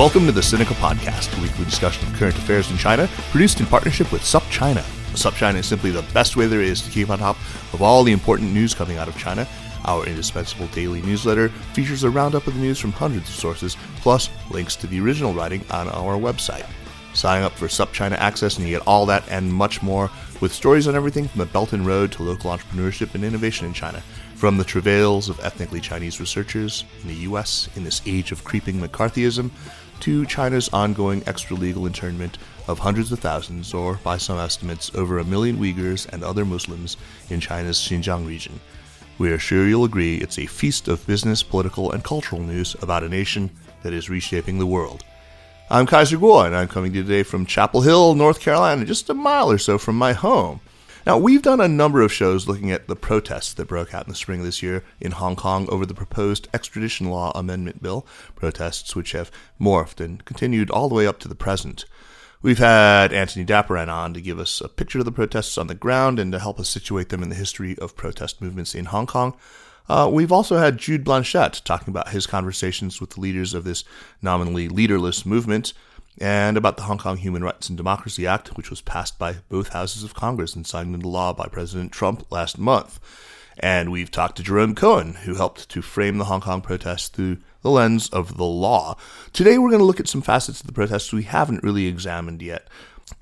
Welcome to the Sinica Podcast, a weekly discussion of current affairs in China, produced in partnership with SupChina. SupChina is simply the best way there is to keep on top of all the important news coming out of China. Our indispensable daily newsletter features a roundup of the news from hundreds of sources, plus links to the original writing on our website. Sign up for SupChina Access and you get all that and much more, with stories on everything from the Belt and Road to local entrepreneurship and innovation in China. From the travails of ethnically Chinese researchers in the U.S. in this age of creeping McCarthyism to China's ongoing extra-legal internment of hundreds of thousands, or by some estimates, over a million Uyghurs and other Muslims in China's Xinjiang region. We are sure you'll agree it's a feast of business, political, and cultural news about a nation that is reshaping the world. I'm Kaiser Kuo, and I'm coming to you today from Chapel Hill, North Carolina, just a mile or so from my home. Now, we've done a number of shows looking at the protests that broke out in the spring of this year in Hong Kong over the proposed extradition law amendment bill, protests which have morphed and continued all the way up to the present. We've had Antony Dapiran on to give us a picture of the protests on the ground and to help us situate them in the history of protest movements in Hong Kong. Uh, we've also had Jude Blanchette talking about his conversations with the leaders of this nominally leaderless movement and about the Hong Kong Human Rights and Democracy Act, which was passed by both houses of Congress and signed into law by President Trump last month. And we've talked to Jerome Cohen, who helped to frame the Hong Kong protests through the lens of the law. Today, we're going to look at some facets of the protests we haven't really examined yet.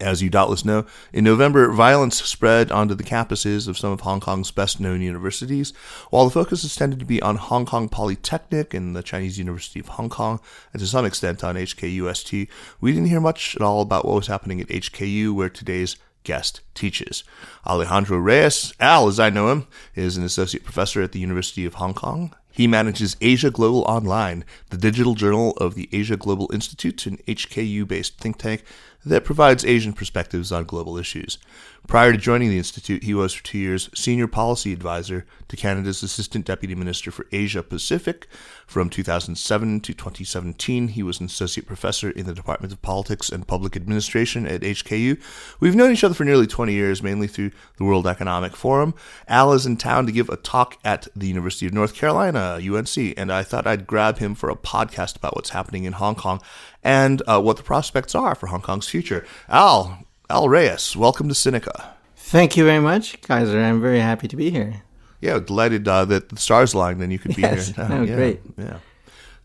As you doubtless know, in November, violence spread onto the campuses of some of Hong Kong's best known universities. While the focus has tended to be on Hong Kong Polytechnic and the Chinese University of Hong Kong, and to some extent on HKUST, we didn't hear much at all about what was happening at HKU, where today's guest teaches. Alejandro Reyes, Al as I know him, is an associate professor at the University of Hong Kong. He manages Asia Global Online, the digital journal of the Asia Global Institute, an HKU based think tank that provides Asian perspectives on global issues. Prior to joining the Institute, he was for two years Senior Policy Advisor to Canada's Assistant Deputy Minister for Asia Pacific. From 2007 to 2017, he was an Associate Professor in the Department of Politics and Public Administration at HKU. We've known each other for nearly 20 years, mainly through the World Economic Forum. Al is in town to give a talk at the University of North Carolina, UNC, and I thought I'd grab him for a podcast about what's happening in Hong Kong and uh, what the prospects are for Hong Kong's future. Al, Al Reyes, welcome to Sinica. Thank you very much, Kaiser. I'm very happy to be here. Yeah, delighted uh, that the stars aligned and you could be yes. here. Oh, yeah, great. Yeah.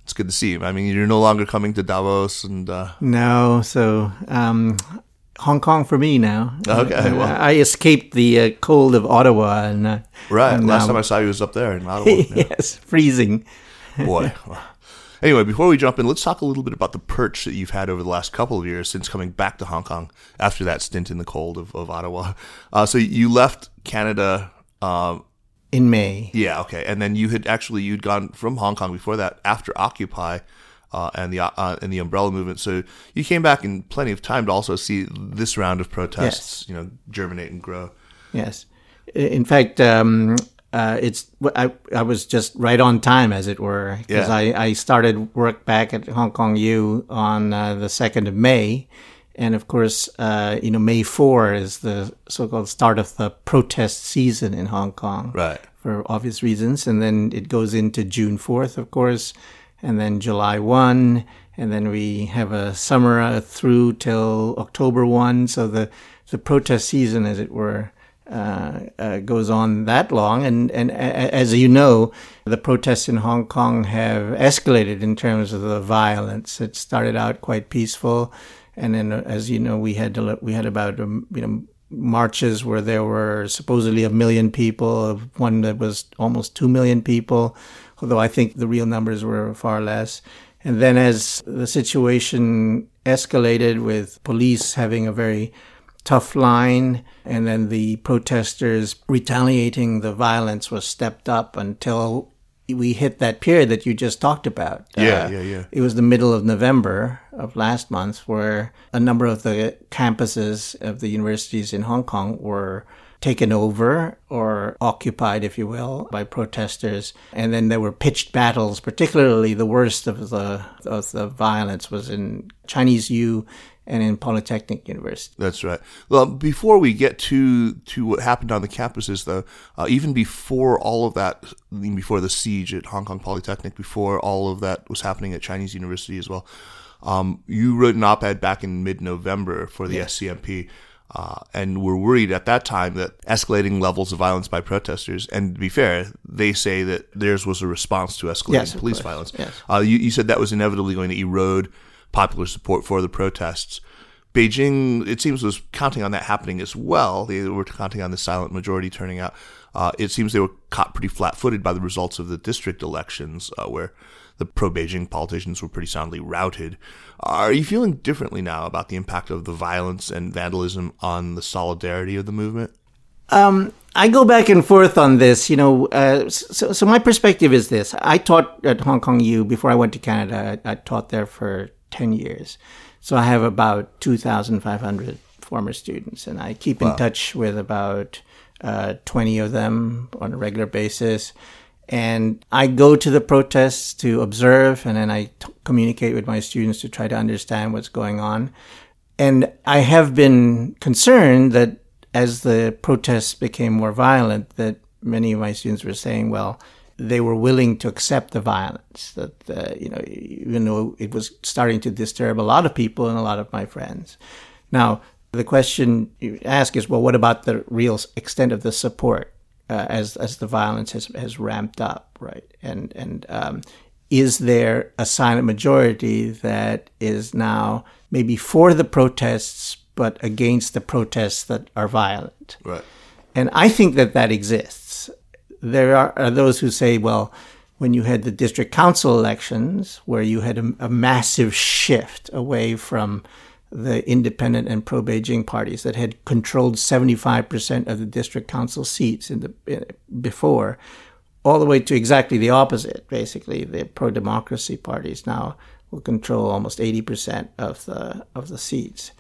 It's good to see you. I mean, you're no longer coming to Davos and. Uh... No, so um, Hong Kong for me now. Okay, Uh, well. I escaped the uh, cold of Ottawa and. Uh, Right. and Last now- time I saw you was up there in Ottawa. Yeah. yes, freezing. Boy. Anyway, before we jump in, let's talk a little bit about the perch that you've had over the last couple of years since coming back to Hong Kong after that stint in the cold of, of Ottawa. Uh, so you left Canada. Uh, In May. yeah, okay, and then you had actually you'd gone from Hong Kong before that after Occupy uh, and the uh, and the Umbrella movement. So you came back in plenty of time to also see this round of protests, you know, germinate and grow. Yes. In fact, um, uh, it's I, I was just right on time, as it were, because Yeah. I, I started work back at Hong Kong U on uh, the second of May, and of course, uh, you know, May four is the so-called start of the protest season in Hong Kong, Right. For obvious reasons, and then it goes into June fourth, of course, and then July one, and then we have a summer uh, through till October one. So the the protest season, as it were, goes on that long. And, and as you know, the protests in Hong Kong have escalated in terms of the violence. It started out quite peaceful, and then, uh, as you know, we had to, we had about um, you know marches where there were supposedly a million people, one that was almost two million people, although I think the real numbers were far less. And then as the situation escalated with police having a very tough line, and then the protesters retaliating the violence was stepped up until we hit that period that you just talked about. Yeah, Uh, yeah, yeah. It was the middle of November of last month where a number of the campuses of the universities in Hong Kong were taken over or occupied, if you will, by protesters. And then there were pitched battles, particularly the worst of the, of the violence was in Chinese U and in Polytechnic University. That's right. Well, before we get to to what happened on the campuses, though, uh, even before all of that, before the siege at Hong Kong Polytechnic, before all of that was happening at Chinese University as well, Um, you wrote an op-ed back in mid-November for the SCMP. Uh, and were worried at that time that escalating levels of violence by protesters, and to be fair, they say that theirs was a response to escalating Yes, police violence. Yes. Uh, you, you said that was inevitably going to erode popular support for the protests. Beijing, it seems, was counting on that happening as well. They were counting on the silent majority turning out. Uh, it seems they were caught pretty flat footed by the results of the district elections, uh, where the pro Beijing politicians were pretty soundly routed. Are you feeling differently now about the impact of the violence and vandalism on the solidarity of the movement? I go back and forth on this. You know, uh, so, so my perspective is this: I taught at Hong Kong U before I went to Canada. I, I taught there for ten years, so I have about two thousand five hundred former students, and I keep in touch with about uh, twenty of them on a regular basis. And I go to the protests to observe, and then I t- communicate with my students to try to understand what's going on. And I have been concerned that as the protests became more violent, that many of my students were saying, well, they were willing to accept the violence. That uh, you know, even though it was starting to disturb a lot of people and a lot of my friends. Now, the question you ask is, well, what about the real extent of the support uh, as as the violence has has ramped up, right? And and um, is there a silent majority that is now maybe for the protests but against the protests that are violent? Right. And I think that that exists. There are, are those who say, well, when you had the district council elections, where you had a, a massive shift away from the independent and pro Beijing parties that had controlled 75% of the district council seats in the in, before, all the way to exactly the opposite. Basically, the pro democracy parties now will control almost 80% of the of the seats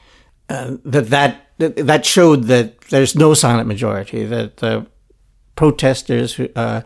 uh, that that that showed that there's no silent majority. That the protesters, who, uh,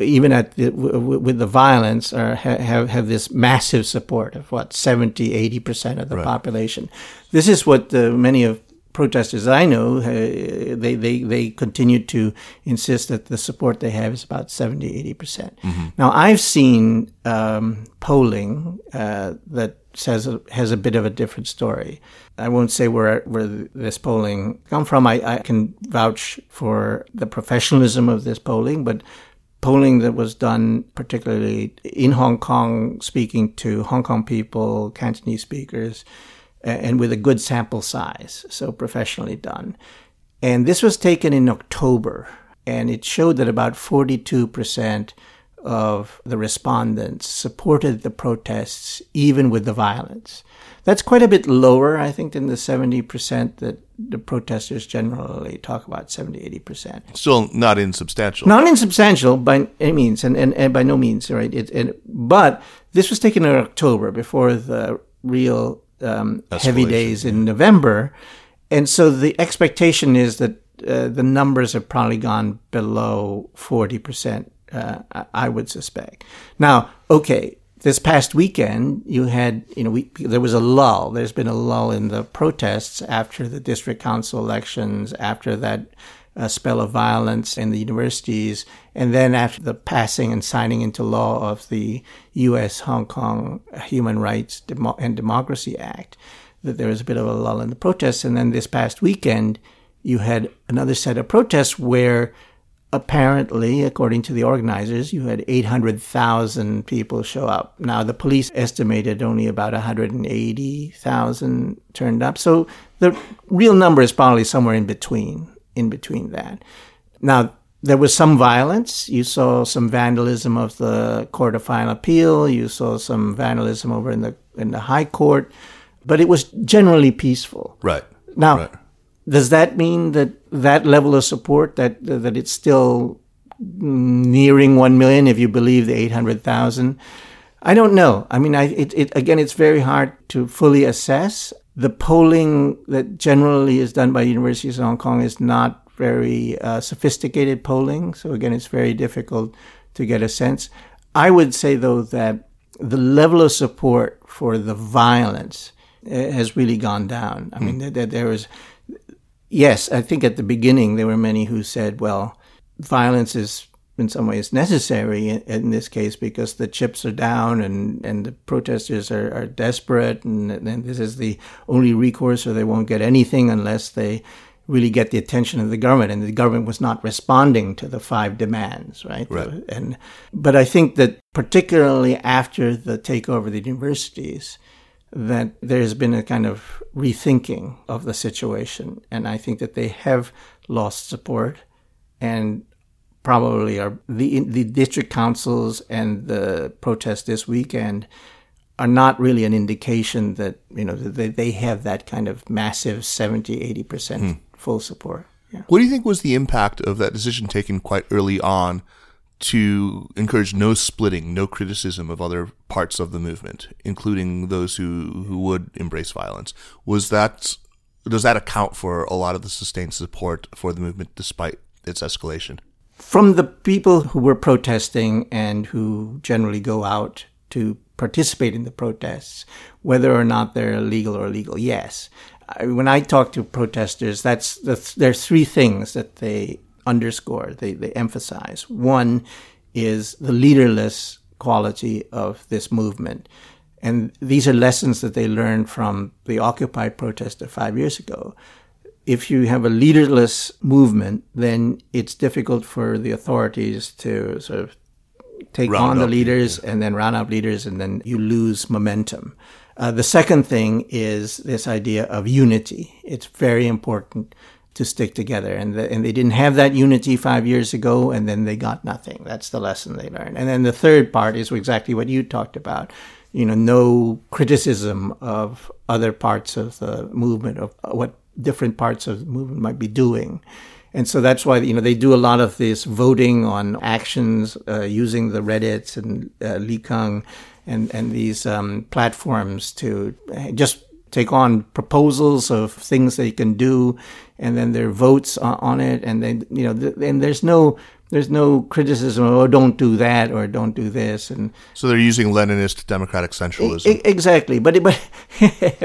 even at the, w- w- with the violence, are ha- have have this massive support of what 70, 80 percent of the population. This is what the, many of protesters I know uh, they, they they continue to insist that the support they have is about 70 80 percent. Now I've seen um, polling uh, that says has a bit of a different story. I won't say where where this polling come from. I, I can vouch for the professionalism of this polling, but polling that was done particularly in Hong Kong, speaking to Hong Kong people, Cantonese speakers, and with a good sample size, so professionally done. And this was taken in October, and it showed that about 42% of the respondents supported the protests, even with the violence. That's quite a bit lower, I think, than the 70% that the protesters generally talk about 70, 80%. Still not insubstantial. Not insubstantial by any means, and, and, and by no means, right? It, it, but this was taken in October before the real um, heavy days in November. And so the expectation is that uh, the numbers have probably gone below 40%, uh, I- I would suspect. Now, okay, this past weekend, you had, you know, we, there was a lull. There's been a lull in the protests after the district council elections, after that uh, spell of violence in the universities, and then after the passing and signing into law of the U.S. Hong Kong Human Rights and Democracy Act, that there was a bit of a lull in the protests. And then this past weekend, you had another set of protests where apparently, according to the organizers, you had 800,000 people show up. Now, the police estimated only about 180,000 turned up. So the real number is probably somewhere in between, in between that. Now, there was some violence. You saw some vandalism of the Court of Final Appeal. You saw some vandalism over in the in the High Court, but it was generally peaceful. Right. Now, Right. does that mean that that level of support that that it's still nearing one million if you believe the eight hundred thousand? I don't know. I mean, I it, it again, it's very hard to fully assess. The polling that generally is done by universities in Hong Kong is not very uh, sophisticated polling, so again, it's very difficult to get a sense. I would say though that the level of support for the violence uh, has really gone down. I mean, that there was yes, I think at the beginning there were many who said, well, violence is in some ways necessary in, in, this case because the chips are down and, and the protesters are, are desperate and, and this is the only recourse or they won't get anything unless they really get the attention of the government and the government was not responding to the five demands right, right. and but i think that particularly after the takeover of the universities that there's been a kind of rethinking of the situation and i think that they have lost support and probably are the the district councils and the protest this weekend are not really an indication that you know they, they have that kind of massive 70 80% hmm. Full support yeah. what do you think was the impact of that decision taken quite early on to encourage no splitting no criticism of other parts of the movement including those who who would embrace violence was that does that account for a lot of the sustained support for the movement despite its escalation from the people who were protesting and who generally go out to participate in the protests, whether or not they're legal or illegal, yes. When I talk to protesters, that's the, there's three things that they underscore, they, they emphasize. One is the leaderless quality of this movement. And these are lessons that they learned from the Occupy protest of five years ago if you have a leaderless movement, then it's difficult for the authorities to sort of take round on the leaders yeah. and then round up leaders, and then you lose momentum. Uh, the second thing is this idea of unity. It's very important to stick together, and the, and they didn't have that unity five years ago, and then they got nothing. That's the lesson they learned. And then the third part is exactly what you talked about. You know, no criticism of other parts of the movement of what different parts of the movement might be doing. And so that's why, you know, they do a lot of this voting on actions uh, using the Reddits and uh, LIHKG and, and these um, platforms to just take on proposals of things they can do and then their votes on it. And then, you know, th- and there's no there's no criticism of, oh, don't do that or don't do this. And so they're using Leninist democratic centralism. I, exactly. But, it, but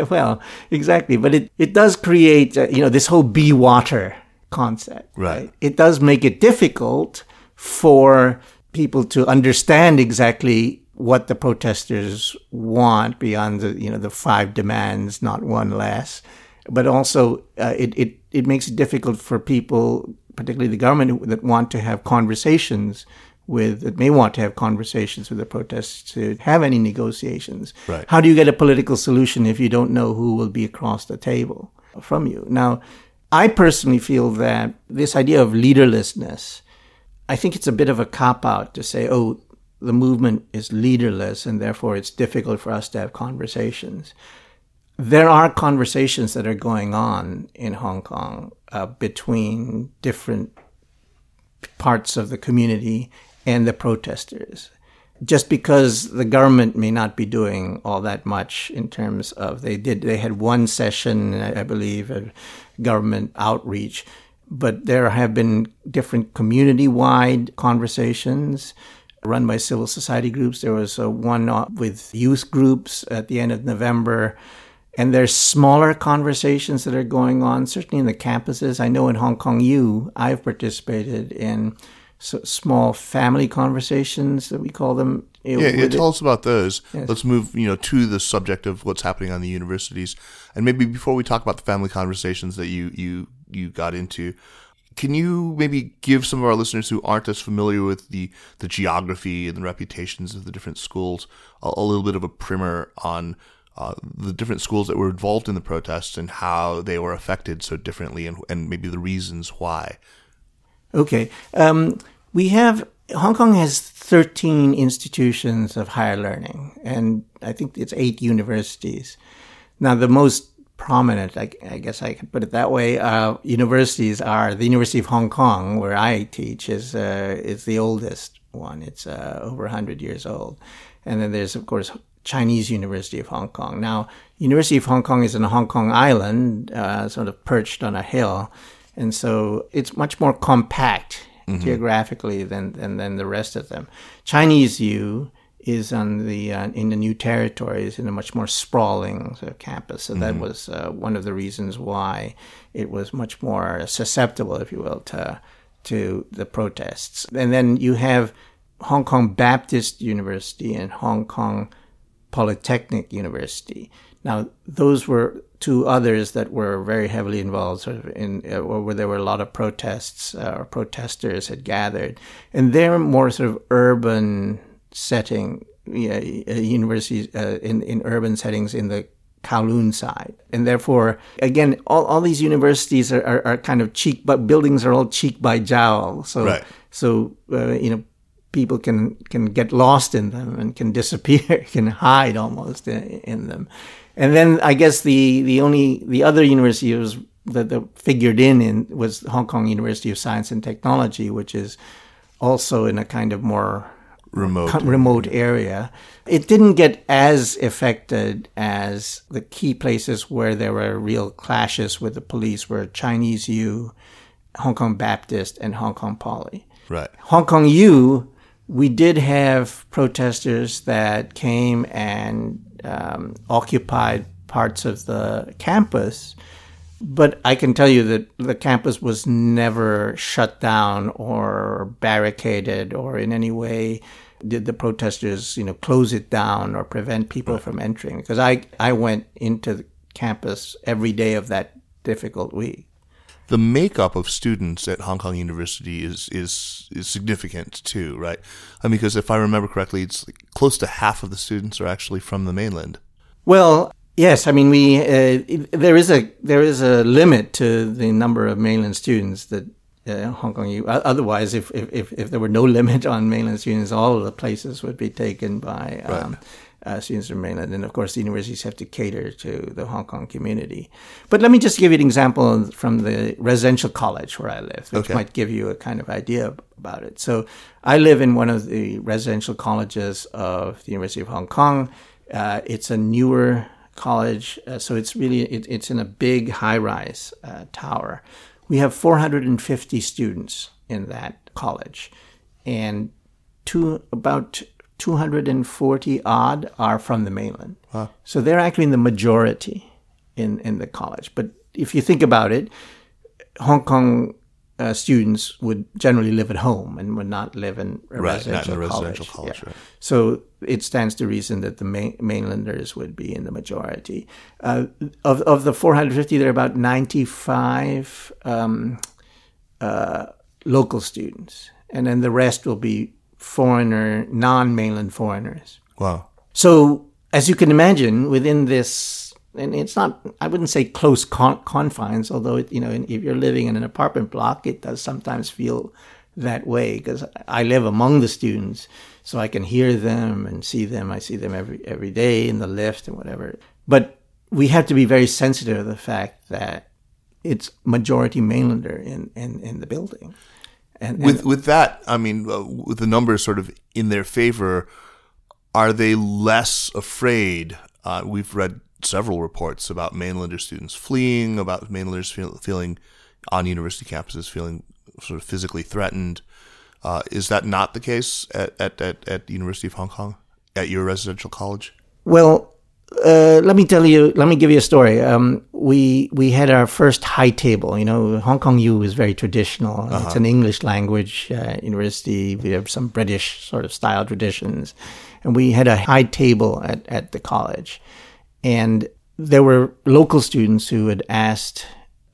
well, exactly. But it, it does create, uh, you know, this whole be water concept. Right. right. It does make it difficult for people to understand exactly what the protesters want beyond the, you know, the five demands, not one less. But also, uh, it, it, it makes it difficult for people particularly the government that want to have conversations with that may want to have conversations with the protests to have any negotiations. Right. How do you get a political solution if you don't know who will be across the table from you? Now, I personally feel that this idea of leaderlessness, I think it's a bit of a cop out to say, oh, the movement is leaderless and therefore it's difficult for us to have conversations there are conversations that are going on in Hong Kong uh, between different parts of the community and the protesters. Just because the government may not be doing all that much in terms of they did they had one session I believe of government outreach, but there have been different community wide conversations run by civil society groups. There was a one with youth groups at the end of November and there's smaller conversations that are going on, certainly in the campuses. I know in Hong Kong U, I've participated in small family conversations that we call them. Yeah, yeah tell it. us about those. Yes. Let's move, you know, to the subject of what's happening on the universities, and maybe before we talk about the family conversations that you you you got into, can you maybe give some of our listeners who aren't as familiar with the the geography and the reputations of the different schools a, a little bit of a primer on uh, the different schools that were involved in the protests and how they were affected so differently and, and maybe the reasons why. Okay. Um, we have, Hong Kong has 13 institutions of higher learning, and I think it's eight universities. Now, the most prominent, I, I guess I could put it that way, uh, universities are the University of Hong Kong, where I teach, is, uh, is the oldest one. It's uh, over 100 years old. And then there's, of course, Chinese University of Hong Kong. Now, University of Hong Kong is in Hong Kong Island, uh, sort of perched on a hill, and so it's much more compact mm-hmm. geographically than, than than the rest of them. Chinese U is on the uh, in the new territories in a much more sprawling sort of campus. So mm-hmm. that was uh, one of the reasons why it was much more susceptible, if you will, to to the protests. And then you have Hong Kong Baptist University and Hong Kong Polytechnic University. Now, those were two others that were very heavily involved, sort of in uh, where there were a lot of protests uh, or protesters had gathered, and they're more sort of urban setting, yeah, uh, universities uh, in in urban settings in the Kowloon side. And therefore, again, all, all these universities are, are, are, kind of cheek, but buildings are all cheek by jowl. So, right. so, uh, you know, people can, can get lost in them and can disappear, can hide almost in, in, them. And then I guess the, the only, the other university was that, that figured in, in was Hong Kong University of Science and Technology, which is also in a kind of more remote remote area. It didn't get as affected as the key places where there were real clashes with the police were Chinese U, Hong Kong Baptist, and Hong Kong Poly. Right. Hong Kong U, we did have protesters that came and um, occupied parts of the campus. But I can tell you that the campus was never shut down or barricaded or in any way did the protesters, you know, close it down or prevent people right. from entering. Because I, I went into the campus every day of that difficult week. The makeup of students at Hong Kong University is is is significant too, right? I mean, because if I remember correctly, it's like close to half of the students are actually from the mainland. Well, Yes, I mean we uh, there is a there is a limit to the number of mainland students that uh, Hong Kong. U. Otherwise, if, if if there were no limit on mainland students, all of the places would be taken by um, right. uh, students from mainland, and of course, the universities have to cater to the Hong Kong community. But let me just give you an example from the residential college where I live, which okay. might give you a kind of idea about it. So, I live in one of the residential colleges of the University of Hong Kong. Uh, it's a newer college. Uh, so it's really it, it's in a big high-rise uh, tower. We have 450 students in that college, and two about 240 odd are from the mainland. Huh. So they're actually in the majority in in the college. But if you think about it, Hong Kong uh, students would generally live at home and would not live in a right, residential, in a college. residential college. Yeah. Right. So it stands to reason that the main, mainlanders would be in the majority. Uh, of of the 450, there are about 95 um, uh, local students, and then the rest will be foreigner, non-mainland foreigners. Wow. So as you can imagine, within this and it's not i wouldn't say close con- confines although it, you know if you're living in an apartment block it does sometimes feel that way because i live among the students so i can hear them and see them. I see them every every day in the lift and whatever. But we have to be very sensitive to the fact that it's majority mainlander in in, in the building. And, with with that i mean uh, with the numbers sort of in their favor are they less afraid? Uh, we've read several reports about mainlander students fleeing, about mainlanders feel, feeling on university campuses feeling sort of physically threatened. Uh, is that not the case at, at, at, at the University of Hong Kong, at your residential college? Well, uh, let me tell you. Let me give you a story. Um, we we had our first high table. You know, Hong Kong U is very traditional. Uh-huh. It's an English language uh, university. We have some British sort of style traditions, and we had a high table at at the college. And there were local students who had asked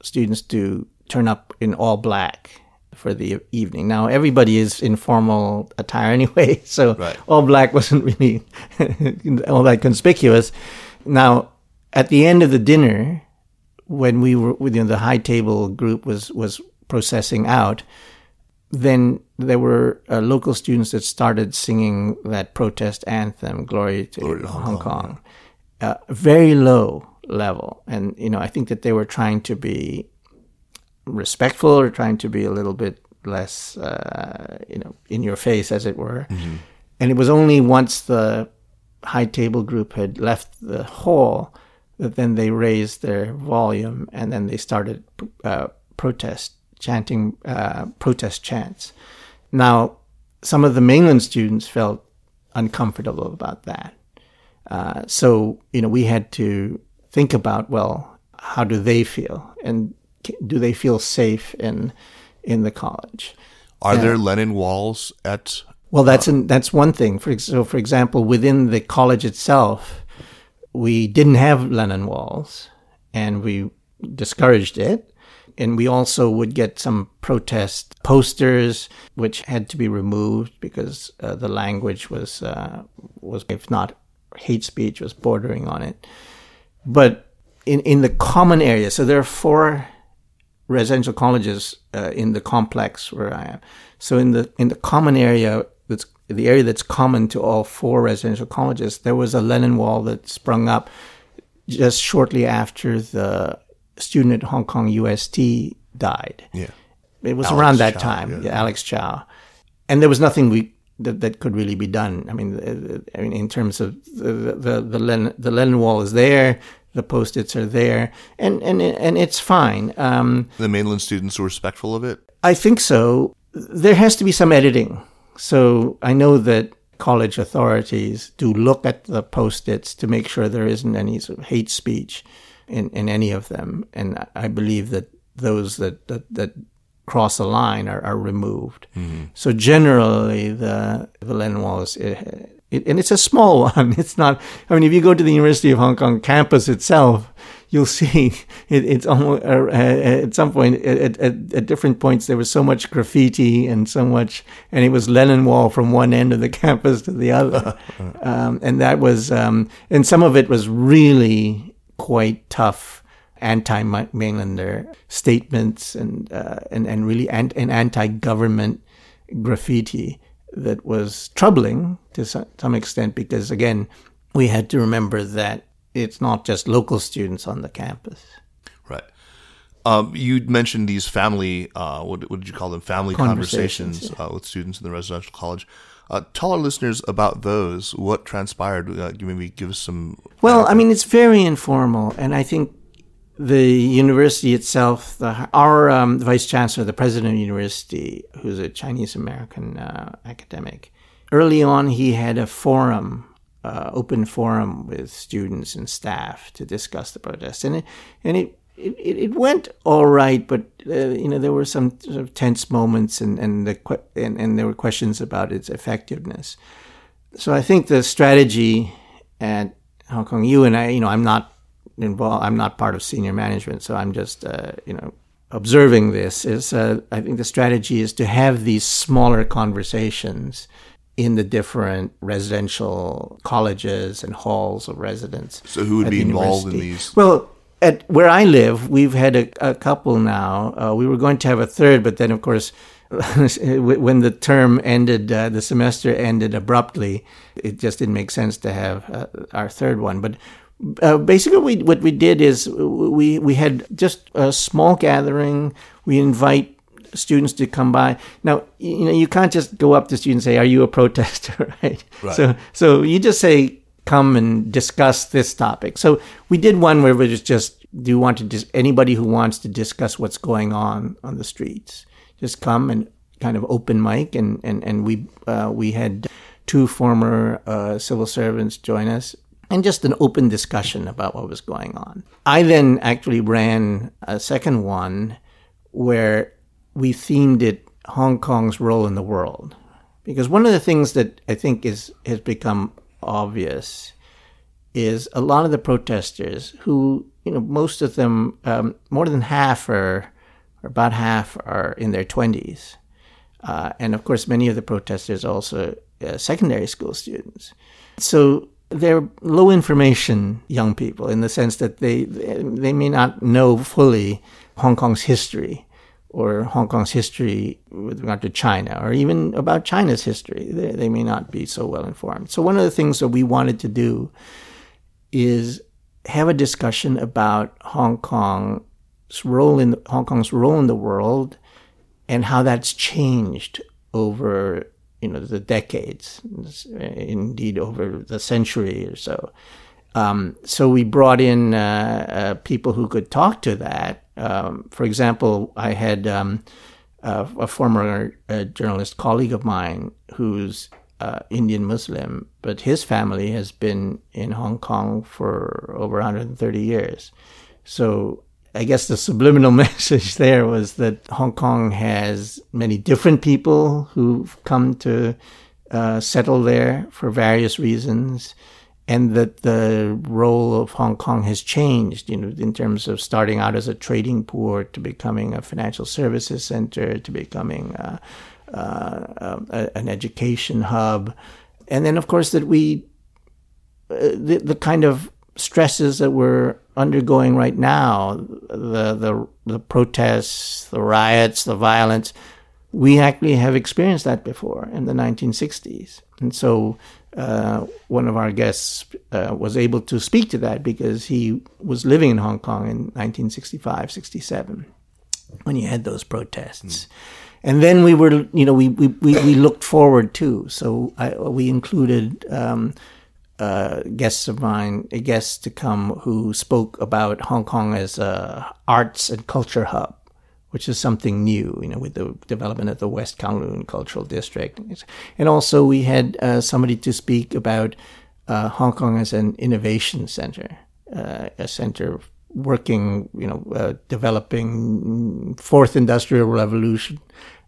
students to turn up in all black for the evening. Now everybody is in formal attire anyway, so right. all black wasn't really all that conspicuous. Now at the end of the dinner, when we were within the high table group was was processing out, then there were uh, local students that started singing that protest anthem, "Glory to, Glory Hong, Hong, Kong." Kong uh, very low level. And, you know, I think that they were trying to be respectful or trying to be a little bit less, uh, you know, in your face, as it were. Mm-hmm. And it was only once the high table group had left the hall that then they raised their volume and then they started uh, protest, chanting uh, protest chants. Now, some of the mainland students felt uncomfortable about that. Uh, so, you know, we had to think about, well, how do they feel? And do they feel safe in, in the college. Are there Lennon walls at? Well, that's an, that's one thing. For so, for example, within the college itself, we didn't have Lennon walls, and we discouraged it. And we also would get some protest posters, which had to be removed because uh, the language was uh, was, if not hate speech, was bordering on it. But in in the common area, so there are four residential colleges uh, in the complex where I am. So in the in the common area, that's the area that's common to all four residential colleges, there was a Lennon Wall that sprung up just shortly after the student at Hong Kong UST died. Yeah, it was Alex around that Chow, time. yeah. Yeah, Alex Chow, and there was nothing we. That, that could really be done. I mean, uh, I mean, in terms of the the the Lennon, the Lennon wall is there, the post-its are there, and and and it's fine. Um, the mainland students were respectful of it. I think so. There has to be some editing. So I know that college authorities do look at the post-its to make sure there isn't any sort of hate speech in, in any of them. And I believe that those that, that, that cross the line are, are removed. So generally, the, the Lennon Wall is, it, it, and it's a small one. It's not, I mean, if you go to the University of Hong Kong campus itself, you'll see it, it's almost uh, at some point at, at, at different points there was so much graffiti and so much and it was Lennon wall from one end of the campus to the other um, and that was um, and some of it was really quite tough anti-mainlander statements and uh, and and really an, an anti-government graffiti that was troubling to some, extent because again we had to remember that it's not just local students on the campus. Right. Um, you mentioned these family, uh, what, what did you call them? Family conversations, Conversations, uh, with students in the residential college. Uh, tell our listeners about those. What transpired? Uh, maybe give us some. Well, I mean, it's very informal, and I think the university itself, the, our um, vice chancellor, the president of the university, who's a Chinese American uh, academic, early on he had a forum, uh, open forum with students and staff to discuss the protest, and it and it. It, it went all right, but uh, you know there were some sort of tense moments, and and, the, and and there were questions about its effectiveness. So I think the strategy at Hong Kong U and I, you know, I'm not involved. I'm not part of senior management, so I'm just, uh, you know, observing this. Is uh, I think the strategy is to have these smaller conversations in the different residential colleges and halls of residence. So who would be involved in these? Well, at where I live, we've had a, a couple now. Uh, we were going to have a third, but then, of course, when the term ended, uh, the semester ended abruptly. It just didn't make sense to have uh, our third one. But uh, basically, we, what we did is we we had just a small gathering. We invite students to come by. Now, you know, you can't just go up to students and say, "Are you a protester?" right? Right. So, so you just say, "Come and discuss this topic." So we did one where it was just, "Do you want to dis- anybody who wants to discuss what's going on on the streets, just come and kind of open mic." And and and we uh, we had two former uh, civil servants join us. And just an open discussion about what was going on. I then actually ran a second one where we themed it Hong Kong's role in the world. Because one of the things that I think is has become obvious is a lot of the protesters who, you know, most of them, um, more than half are, or about half are in their 20s. Uh, and of course, many of the protesters are also uh, secondary school students. So they're low information young people in the sense that they they may not know fully Hong Kong's history or Hong Kong's history with regard to China or even about China's history. They, they may not be so well informed. So one of the things that we wanted to do is have a discussion about Hong Kong's role in Hong Kong's role in the world and how that's changed over you know the decades, indeed over the century or so. Um, so we brought in uh, uh, people who could talk to that. Um, for example, I had um, a, a former uh, journalist colleague of mine who's uh, Indian Muslim, but his family has been in Hong Kong for over 130 years. So I guess the subliminal message there was that Hong Kong has many different people who've come to uh, settle there for various reasons, and that the role of Hong Kong has changed, you know, in terms of starting out as a trading port to becoming a financial services center to becoming uh, uh, a, an education hub, and then of course that we uh, the the kind of stresses that we're undergoing right now, the the the protests, the riots, the violence, we actually have experienced that before in the 1960s, and so uh, one of our guests uh, was able to speak to that because he was living in Hong Kong in 1965, 67 when you had those protests. Mm. And then we were, you know, we, we, we, we looked forward too. So I, we included um, uh, guests of mine, guests to come who spoke about Hong Kong as a arts and culture hub, which is something new, you know, with the development of the West Kowloon Cultural District. And also we had uh, somebody to speak about uh, Hong Kong as an innovation center, uh, a center working, you know, uh, developing fourth industrial revolution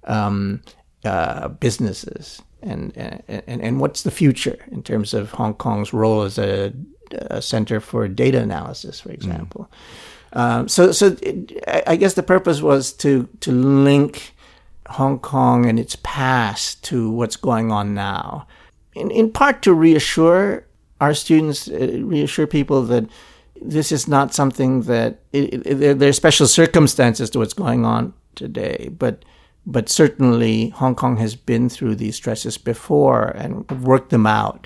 um, uh, businesses and, and and what's the future in terms of Hong Kong's role as a, a center for data analysis, for example. Mm. Um, so, so it, I guess the purpose was to to link Hong Kong and its past to what's going on now, in in part to reassure our students, uh, reassure people that this is not something that it, it, there are special circumstances to what's going on today, but but certainly Hong Kong has been through these stresses before and worked them out.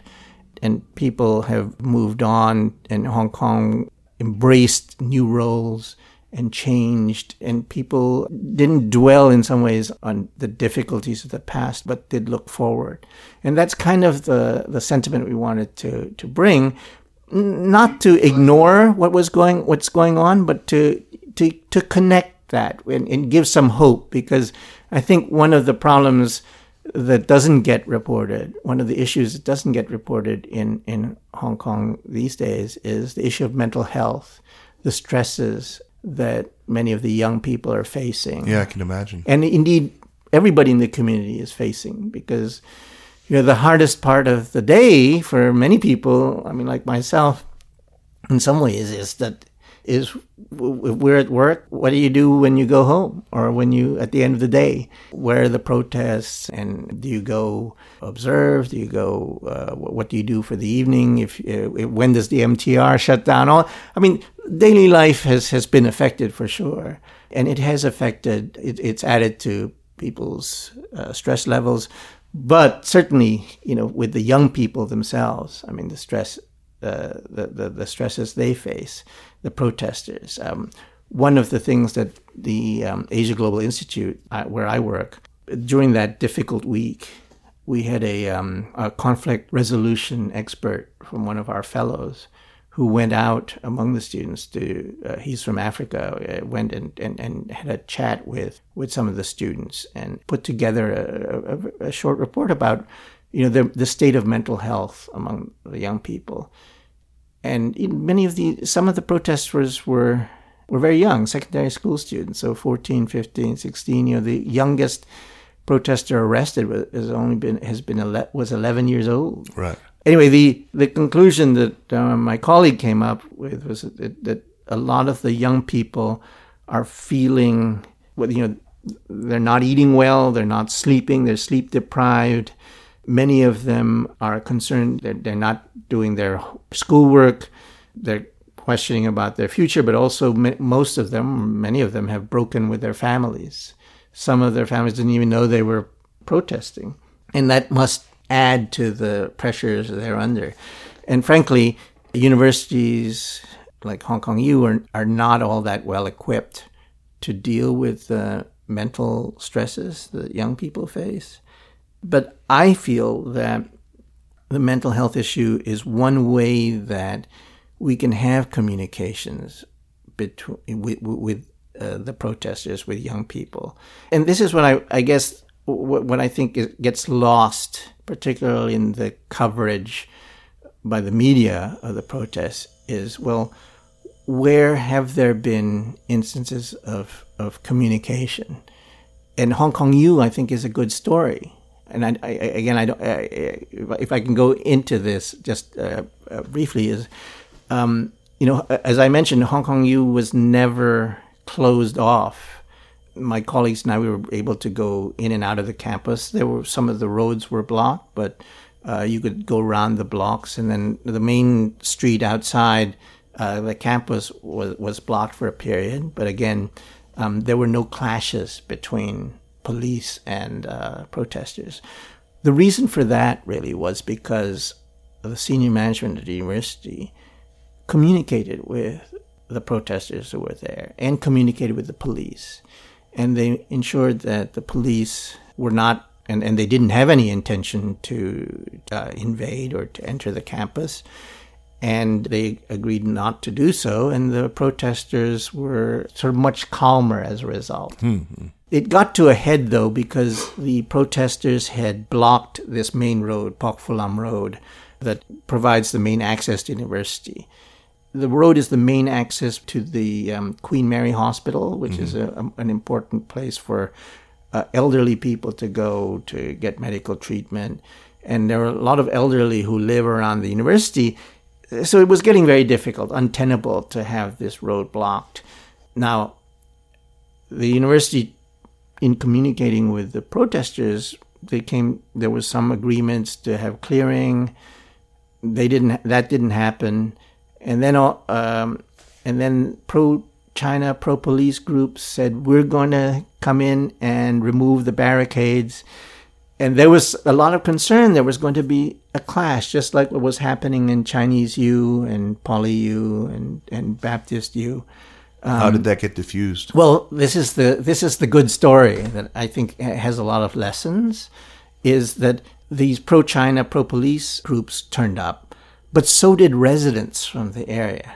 And people have moved on, and Hong Kong embraced new roles and changed. And people didn't dwell in some ways on the difficulties of the past, but did look forward. And that's kind of the, the sentiment we wanted to, to bring, not to ignore what was going, what's going on, but to, to, to connect that and, and give some hope because I think one of the problems that doesn't get reported, one of the issues that doesn't get reported in, in Hong Kong these days is the issue of mental health, the stresses that many of the young people are facing. Yeah, I can imagine. And indeed, everybody in the community is facing because you know the hardest part of the day for many people, I mean like myself in some ways is that is we're at work. What do you do when you go home or when you, at the end of the day? Where are the protests? And do you go observe? Do you go, uh, what do you do for the evening? If, uh, when does the MTR shut down? All, I mean, daily life has, has been affected for sure. And it has affected, it, it's added to people's uh, stress levels. But certainly, you know, with the young people themselves, I mean, the stress uh, the, the, the, stresses they face, the protesters. Um, one of the things that the um, Asia Global Institute, uh, where I work, during that difficult week, we had a, um, a, conflict resolution expert from one of our fellows who went out among the students to, uh, he's from Africa, uh, went and, and, and had a chat with, with some of the students and put together a, a, a short report about you know, the, the state of mental health among the young people. And many of the, some of the protesters were, were very young, secondary school students, so 14, 15, 16. You know, the youngest protester arrested has only been, has been, ele- was 11 years old. Right. Anyway, the, the conclusion that uh, my colleague came up with was that, that a lot of the young people are feeling, well, you know, they're not eating well, they're not sleeping, they're sleep deprived, Many of them are concerned that they're not doing their schoolwork. They're questioning about their future, but also most of them, many of them, have broken with their families. Some of their families didn't even know they were protesting. And that must add to the pressures they're under. And frankly, universities like Hong Kong U are, are not all that well equipped to deal with the mental stresses that young people face. But I feel that the mental health issue is one way that we can have communications between with, with uh, the protesters, with young people. And this is what I, I guess, what, I think is, gets lost, particularly in the coverage by the media of the protests, is well, where have there been instances of, of communication? And Hong Kong U, I think, is a good story. And I, I, again, I don't. I, if I can go into this just uh, uh, briefly, is um, you know, as I mentioned, Hong Kong U was never closed off. My colleagues and I we were able to go in and out of the campus. There were some of the roads were blocked, but uh, you could go around the blocks, and then the main street outside uh, the campus was was blocked for a period. But again, um, there were no clashes between police and uh, protesters. The reason for that really was because the senior management of the university communicated with the protesters who were there and communicated with the police. And they ensured that the police were not, and, and they didn't have any intention to uh, invade or to enter the campus. And they agreed not to do so. And the protesters were sort of much calmer as a result. Mm-hmm. It got to a head though because the protesters had blocked this main road, Pok Fulam Road, that provides the main access to university. The road is the main access to the um, Queen Mary Hospital, which mm-hmm. is a, a, an important place for uh, elderly people to go to get medical treatment. And there are a lot of elderly who live around the university. So it was getting very difficult, untenable to have this road blocked. Now, the university in communicating with the protesters, they came. There was some agreements to have clearing. They didn't. That didn't happen, and then um, and then pro China pro police groups said we're going to come in and remove the barricades. And there was a lot of concern there was going to be a clash, just like what was happening in Chinese U and Poly U and, and Baptist U. Um, How did that get diffused? Well, this is the this is the good story that I think has a lot of lessons. Is that these pro-China, pro-police groups turned up, but so did residents from the area,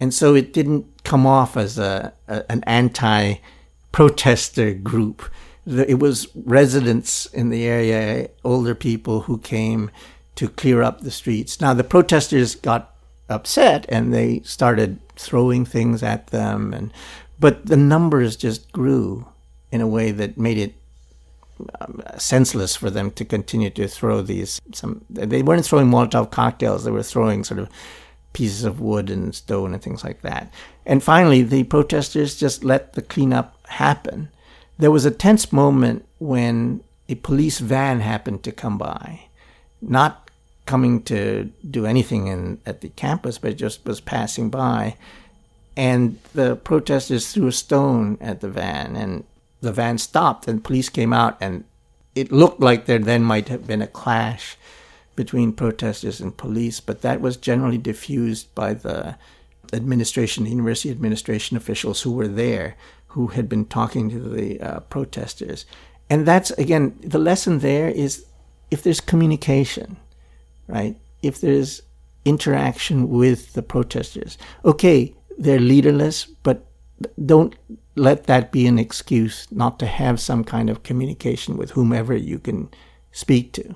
and so it didn't come off as a, a an anti-protester group. It was residents in the area, older people who came to clear up the streets. Now the protesters got upset and they started throwing things at them and but the numbers just grew in a way that made it um, senseless for them to continue to throw these some they weren't throwing molotov cocktails they were throwing sort of pieces of wood and stone and things like that. And finally the protesters just let the cleanup happen. There was a tense moment when a police van happened to come by not coming to do anything in at the campus, but just was passing by. And the protesters threw a stone at the van, and the van stopped, and police came out, and it looked like there then might have been a clash between protesters and police, but that was generally diffused by the administration, university administration officials who were there, who had been talking to the uh, protesters. And that's, again, the lesson there is if there's communication, right? If there's interaction with the protesters, okay, they're leaderless, but don't let that be an excuse not to have some kind of communication with whomever you can speak to,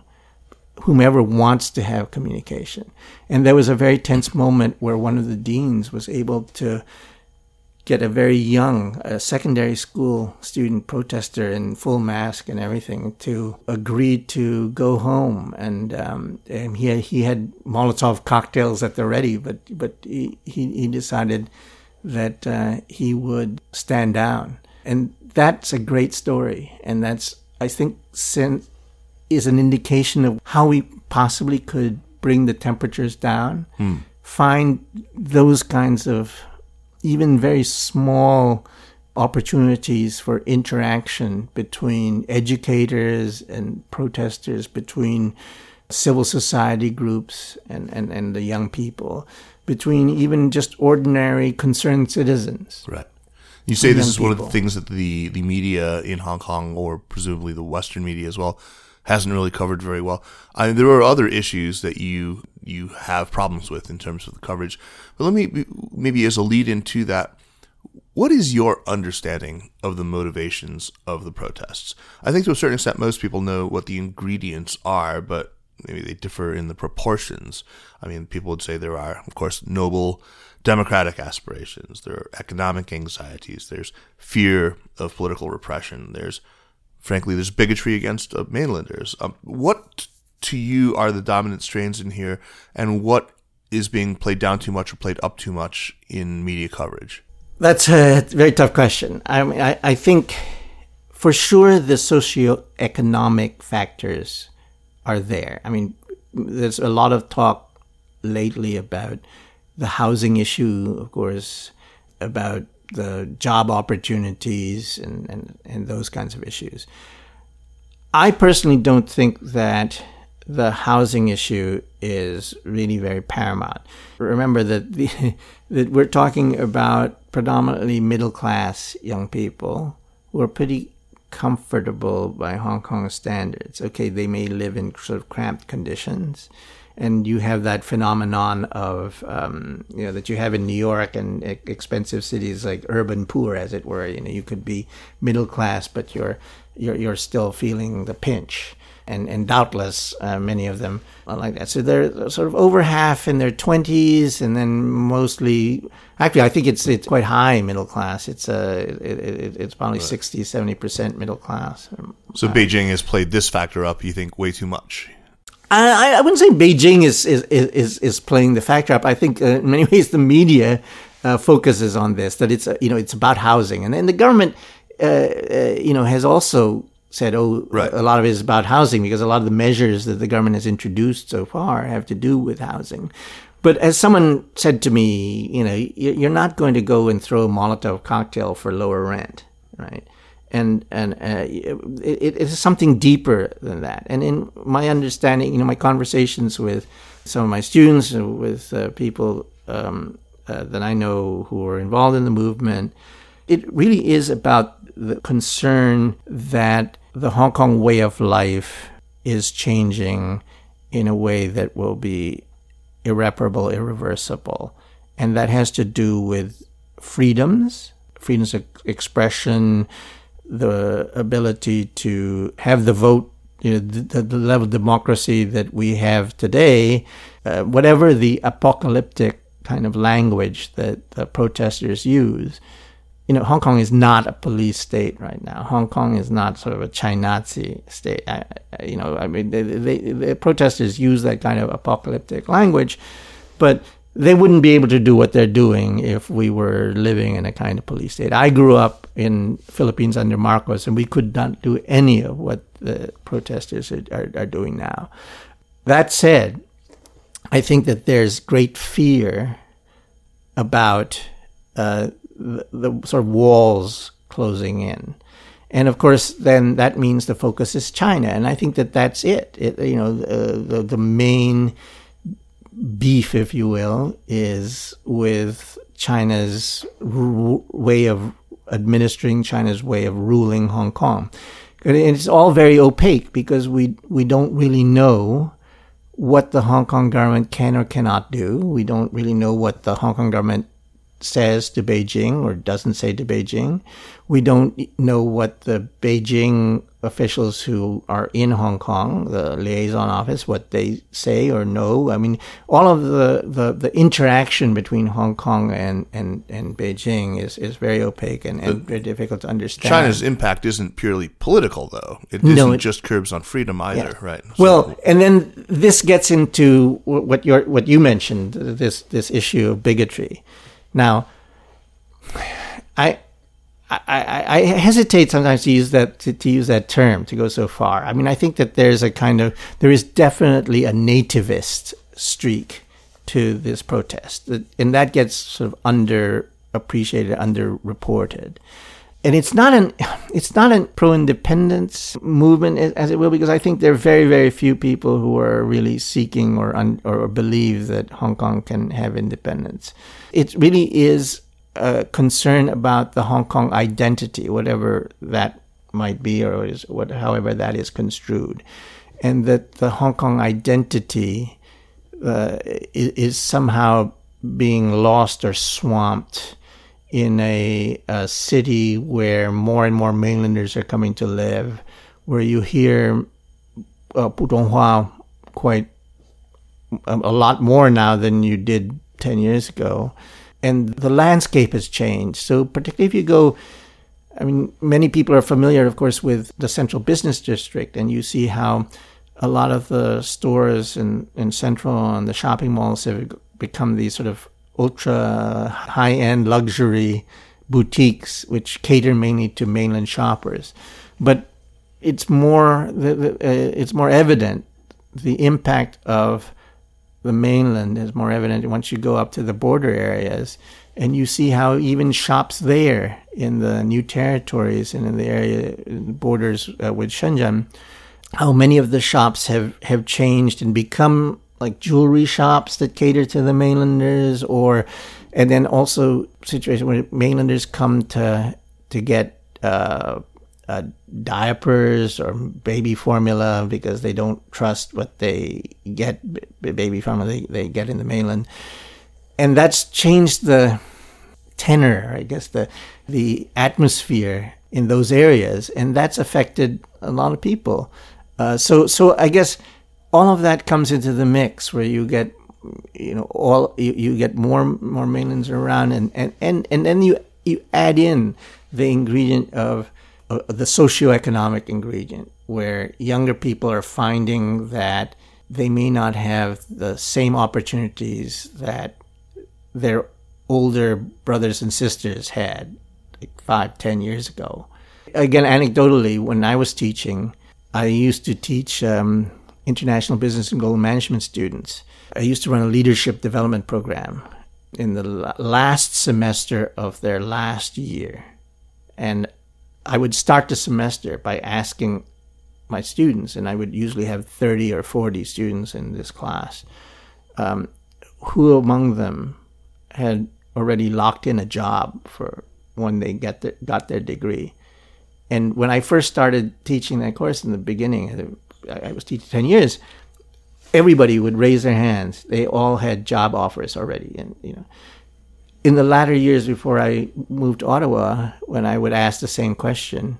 whomever wants to have communication. And there was a very tense moment where one of the deans was able to get a very young a secondary school student protester in full mask and everything to agree to go home. And, um, and he had, he had Molotov cocktails at the ready but but he he, decided that uh, he would stand down. And that's a great story. And that's I think is an indication of how we possibly could bring the temperatures down hmm. find those kinds of even very small opportunities for interaction between educators and protesters, between civil society groups and, and, and the young people, between even just ordinary concerned citizens. Right. You say this is people. one of the things that the, the media in Hong Kong, or presumably the Western media as well, hasn't really covered very well. I mean, there are other issues that you you have problems with in terms of the coverage. But let me maybe as a lead into that, what is your understanding of the motivations of the protests? I think to a certain extent most people know what the ingredients are, but maybe they differ in the proportions. I mean, people would say there are, of course, noble democratic aspirations, there are economic anxieties, there's fear of political repression, there's, frankly, there's bigotry against uh, mainlanders. Um, what to you are the dominant strains in here, and what is being played down too much or played up too much in media coverage? That's a very tough question. I mean, I, I think for sure the socioeconomic factors are there. I mean, there's a lot of talk lately about the housing issue, of course, about the job opportunities and, and, and those kinds of issues. I personally don't think that the housing issue is really very paramount. Remember that the, that we're talking about predominantly middle class young people who are pretty comfortable by Hong Kong standards. Okay, they may live in sort of cramped conditions, and you have that phenomenon of um, you know that you have in New York and expensive cities like urban poor, as it were. You know, you could be middle class, but you're you're you're still feeling the pinch and and doubtless uh, many of them are like that. So they're sort of over half in their twenties, and then mostly. Actually, I think it's it's quite high middle class. It's uh, it, it, it's probably right. 60, 70 percent middle class. So uh, Beijing has played this factor up. You think way too much? I, I wouldn't say Beijing is is is is playing the factor up. I think uh, in many ways the media uh, focuses on this that it's uh, you know it's about housing, and then the government you know has also said, oh, right. a lot of it is about housing because a lot of the measures that the government has introduced so far have to do with housing. But as someone said to me, you know, you're not going to go and throw a Molotov cocktail for lower rent, right? And and uh, it, it is something deeper than that. And in my understanding, you know, my conversations with some of my students, with uh, people um, uh, that I know who are involved in the movement, it really is about the concern that the Hong Kong way of life is changing in a way that will be irreparable, irreversible. And that has to do with freedoms, freedoms of expression, the ability to have the vote, you know, the, the level of democracy that we have today, uh, whatever the apocalyptic kind of language that the protesters use you know, Hong Kong is not a police state right now. Hong Kong is not sort of a China-Nazi state. I, you know, I mean, they, they, the protesters use that kind of apocalyptic language, but they wouldn't be able to do what they're doing if we were living in a kind of police state. I grew up in Philippines under Marcos, and we could not do any of what the protesters are, are, doing now. That said, I think that there's great fear about uh, the, the sort of walls closing in. And of course, then that means the focus is China, and I think that that's it. it you know, the, the, the main beef, if you will, is with China's r- way of administering, China's way of ruling Hong Kong. And it's all very opaque because we we don't really know what the Hong Kong government can or cannot do. We don't really know what the Hong Kong government says to Beijing or doesn't say to Beijing. We don't know what the Beijing officials who are in Hong Kong, the liaison office, what they say or know. I mean, all of the, the, the interaction between Hong Kong and, and, and Beijing is, is very opaque and, and very difficult to understand. China's impact isn't purely political, though. It isn't no, it, just curbs on freedom either, yeah. right? So, well, and then this gets into what, you what you mentioned, this, this issue of bigotry. Now, I, I, I hesitate sometimes to use that to, to, use that term to go so far. I mean, I think that there's a kind of there is definitely a nativist streak to this protest, and that gets sort of underappreciated, underreported. And it's not an it's not a pro-independence movement as it will because I think there are very very few people who are really seeking or un, or believe that Hong Kong can have independence. It really is a concern about the Hong Kong identity, whatever that might be, or is what, however that is construed, and that the Hong Kong identity uh, is, is, somehow being lost or swamped in a, a, city where more and more mainlanders are coming to live, where you hear uh, Putonghua quite a, a lot more now than you did 10 years ago. And the landscape has changed. So, particularly if you go, I mean, many people are familiar, of course, with the central business district, and you see how a lot of the stores in, in Central and the shopping malls have become these sort of ultra high end luxury boutiques, which cater mainly to mainland shoppers. But it's more uh, it's more evident the impact of the mainland is more evident once you go up to the border areas and you see how even shops there in the new territories and in the area borders uh, with Shenzhen how many of the shops have, have changed and become like jewelry shops that cater to the mainlanders or and then also situation where mainlanders come to to get uh, uh, diapers or baby formula because they don't trust what they get baby formula they, they get in the mainland. And that's changed the tenor i guess the the atmosphere in those areas and that's affected a lot of people. Uh, so so I guess all of that comes into the mix where you get you know all you, you get more more mainlands around and, and, and, and then you you add in the ingredient of uh, the socioeconomic ingredient where younger people are finding that they may not have the same opportunities that their older brothers and sisters had like five ten years ago again anecdotally when i was teaching I used to teach um, international business and global management students. I used to run a leadership development program in the last semester of their last year. And I would start the semester by asking my students, and I would usually have 30 or 40 students in this class, um, who among them had already locked in a job for when they get got their degree and when I first started teaching that course in the beginning, I was teaching 10 years, everybody would raise their hands. They all had job offers already. And, you know, in the latter years before I moved to Ottawa, when I would ask the same question,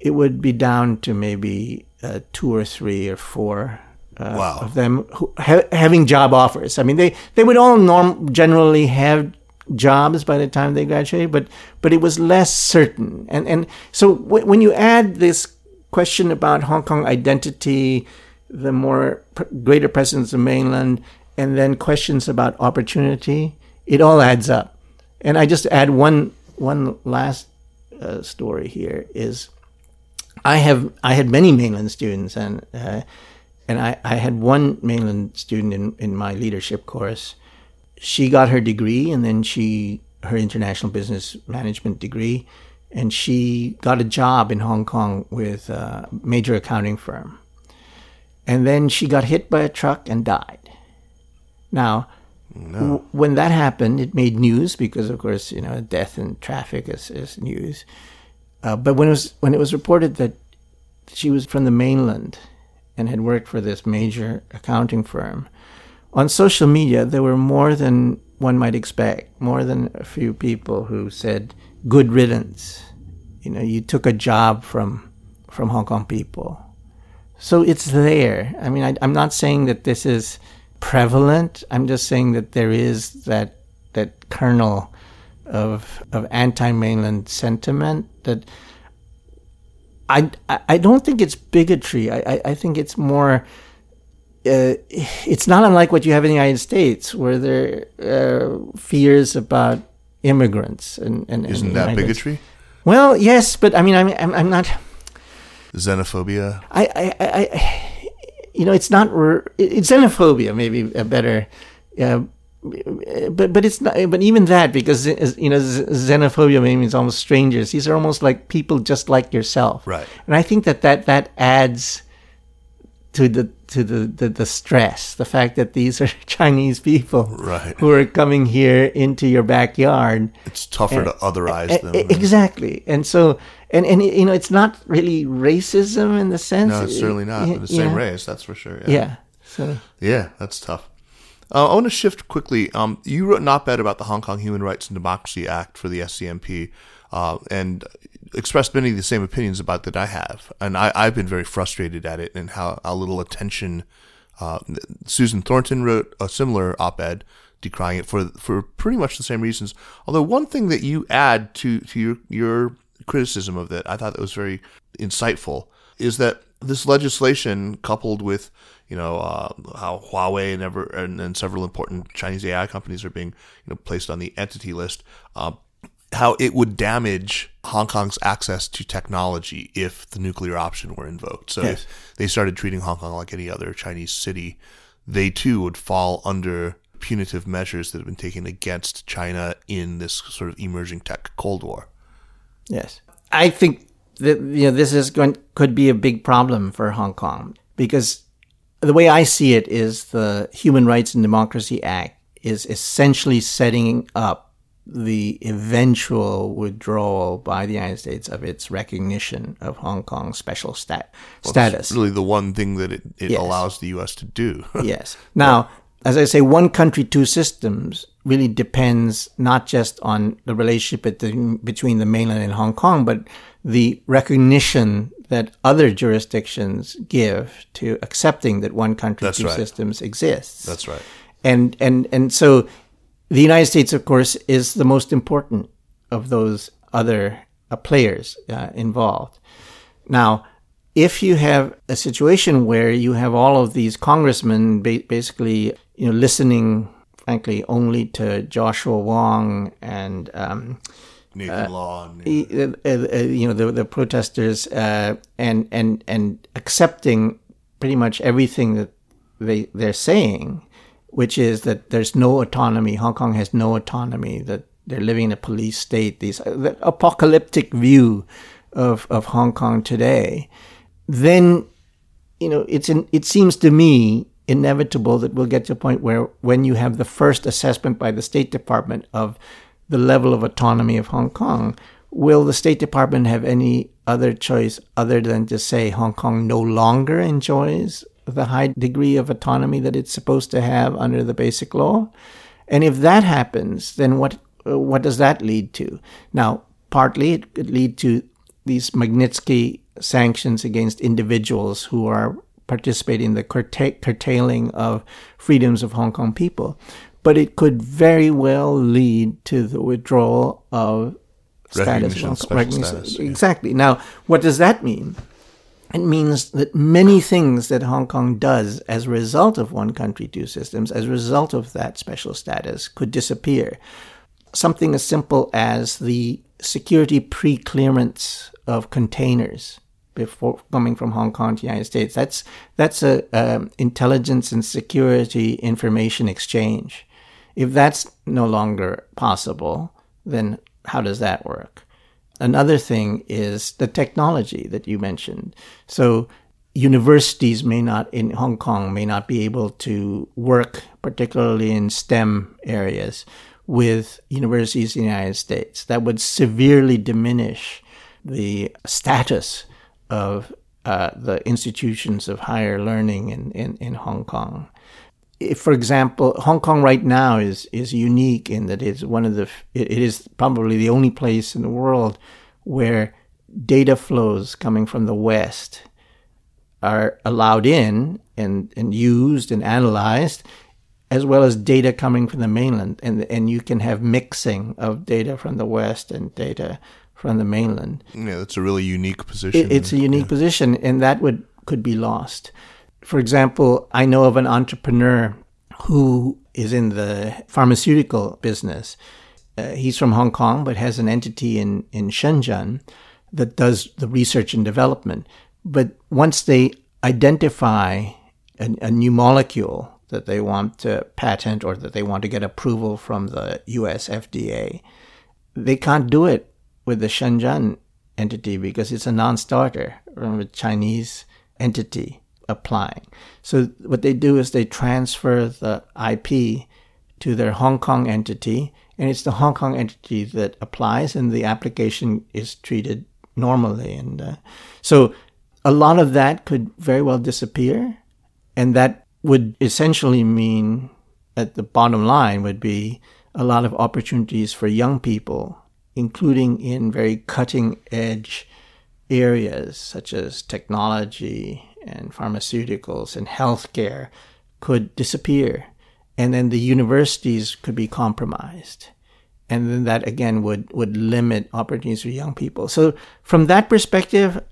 it would be down to maybe uh, two or three or four uh, wow. of them who, ha- having job offers. I mean, they, they would all norm- generally have jobs by the time they graduated, but but it was less certain. And and so w- when you add this question about Hong Kong identity, the more pr- greater presence of mainland, and then questions about opportunity, it all adds up. And I just add one one last uh, story here is I have I had many mainland students and uh, and I, I had one mainland student in, in my leadership course she got her degree and then she her international business management degree and she got a job in Hong Kong with a major accounting firm. And then she got hit by a truck and died. Now, no. when that happened, it made news because, of course, you know, death in traffic is, is news. Uh, but when it was when it was reported that she was from the mainland and had worked for this major accounting firm, on social media, there were more than one might expect, more than a few people who said, good riddance. You know, you took a job from, from Hong Kong people. So it's there. I mean, I, I'm not saying that this is prevalent. I'm just saying that there is that, that kernel of, of anti-mainland sentiment that I, I don't think it's bigotry. I, I, I think it's more uh, it's not unlike what you have in the United States, where there are uh, fears about immigrants and, and isn't and that migrants. bigotry? Well, yes, but I mean, I'm I'm, I'm not xenophobia. I, I, I, you know, it's not it's xenophobia, maybe a better. Uh, but but it's not. But even that, because you know, xenophobia means almost strangers. These are almost like people just like yourself, right? And I think that that that adds to the to the, the, the, stress, the fact that these are Chinese people right. who are coming here into your backyard. It's tougher and, to otherize them. Exactly. And so, and, and, you know, it's not really racism in the sense. No, it's certainly not. the same yeah. race, that's for sure. Yeah. yeah so. Yeah, that's tough. Uh, I want to shift quickly. Um, you wrote an op-ed about the Hong Kong Human Rights and Democracy Act for the SCMP, uh, and expressed many of the same opinions about that I have, and I, have been very frustrated at it and how, how little attention Uh, Susan Thornton wrote a similar op-ed decrying it for for pretty much the same reasons. Although one thing that you add to to your your criticism of that, I thought that was very insightful, is that this legislation coupled with you know uh, how Huawei and, ever, and, and several important Chinese AI companies are being you know placed on the entity list. Uh, how it would damage Hong Kong's access to technology if the nuclear option were invoked. So yes. if they started treating Hong Kong like any other Chinese city, they too would fall under punitive measures that have been taken against China in this sort of emerging tech Cold War. Yes. I think that you know this is going could be a big problem for Hong Kong because the way I see it is the Human Rights and Democracy Act is essentially setting up the eventual withdrawal by the United States of its recognition of Hong Kong's special stat- well, status. really, the one thing that it, it yes. allows the U.S. to do. yes. Now, as I say, one country, two systems really depends not just on the relationship between the mainland and Hong Kong, but the recognition that other jurisdictions give to accepting that one country, That's two right. systems exists. That's right. And and and so the United States, of course, is the most important of those other uh, players uh, involved. Now, if you have a situation where you have all of these congressmen ba- basically, you know, listening, frankly, only to Joshua Wong and um, Nathan uh, Law, and, uh, uh, you know, the, the protesters, uh, and and and accepting pretty much everything that they they're saying, which is that there's no autonomy. Hong Kong has no autonomy. That they're living in a police state. These the apocalyptic view of of Hong Kong today. Then, you know, it's in, it seems to me inevitable that we'll get to a point where when you have the first assessment by the State Department of the level of autonomy of Hong Kong, will the State Department have any other choice other than to say Hong Kong no longer enjoys the high degree of autonomy that it's supposed to have under the basic law? And if that happens, then what uh, what does that lead to? Now, partly it could lead to these Magnitsky sanctions against individuals who are participating in the curta- curtailing of freedoms of Hong Kong people but it could very well lead to the withdrawal of status. status exactly. Yeah. Now, what does that mean? It means that many things that Hong Kong does as a result of one country, two systems, as a result of that special status, could disappear. Something as simple as the security pre clearance of containers before coming from Hong Kong to the United States. That's that's a um, intelligence and security information exchange. If that's no longer possible, then how does that work? Another thing is the technology that you mentioned. So universities may not in Hong Kong may not be able to work particularly in STEM areas with universities in the United States. That would severely diminish the status of uh, the institutions of higher learning in, in, in Hong Kong if, for example, Hong Kong right now is is unique in that it's one of the it, is probably the only place in the world where data flows coming from the West are allowed in and, and used and analyzed, as well as data coming from the mainland, and and you can have mixing of data from the West and data from the mainland. Yeah, that's a really unique position. It, it's a unique yeah. position, and that would could be lost. For example, I know of an entrepreneur who is in the pharmaceutical business. Uh, he's from Hong Kong, but has an entity in, in Shenzhen that does the research and development. But once they identify a, a new molecule that they want to patent or that they want to get approval from the US FDA, they can't do it with the Shenzhen entity because it's a non starter from a Chinese entity applying. So what they do is they transfer the IP to their Hong Kong entity, and it's the Hong Kong entity that applies, and the application is treated normally. And uh, so a lot of that could very well disappear, and that would essentially mean that the bottom line would be a lot of opportunities for young people, including in very cutting edge areas such as technology and pharmaceuticals and healthcare could disappear. And then the universities could be compromised. And then that again would, would limit opportunities for young people. So from that perspective,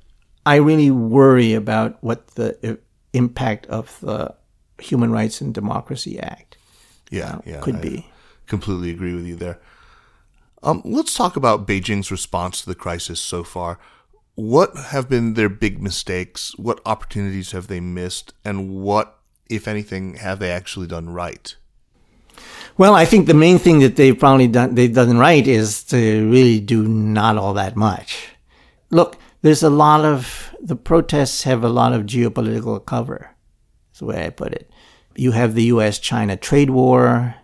I really worry about what the impact of the Human Rights and Democracy Act yeah, uh, yeah, could I be. Completely agree with you there. Um, let's talk about Beijing's response to the crisis so far. What have been their big mistakes? What opportunities have they missed? And what, if anything, have they actually done right? Well, I think the main thing that they've probably done they've done right is to really do not all that much. Look, there's a lot of the protests have a lot of geopolitical cover. That's the way I put it. You have the U.S. China trade war.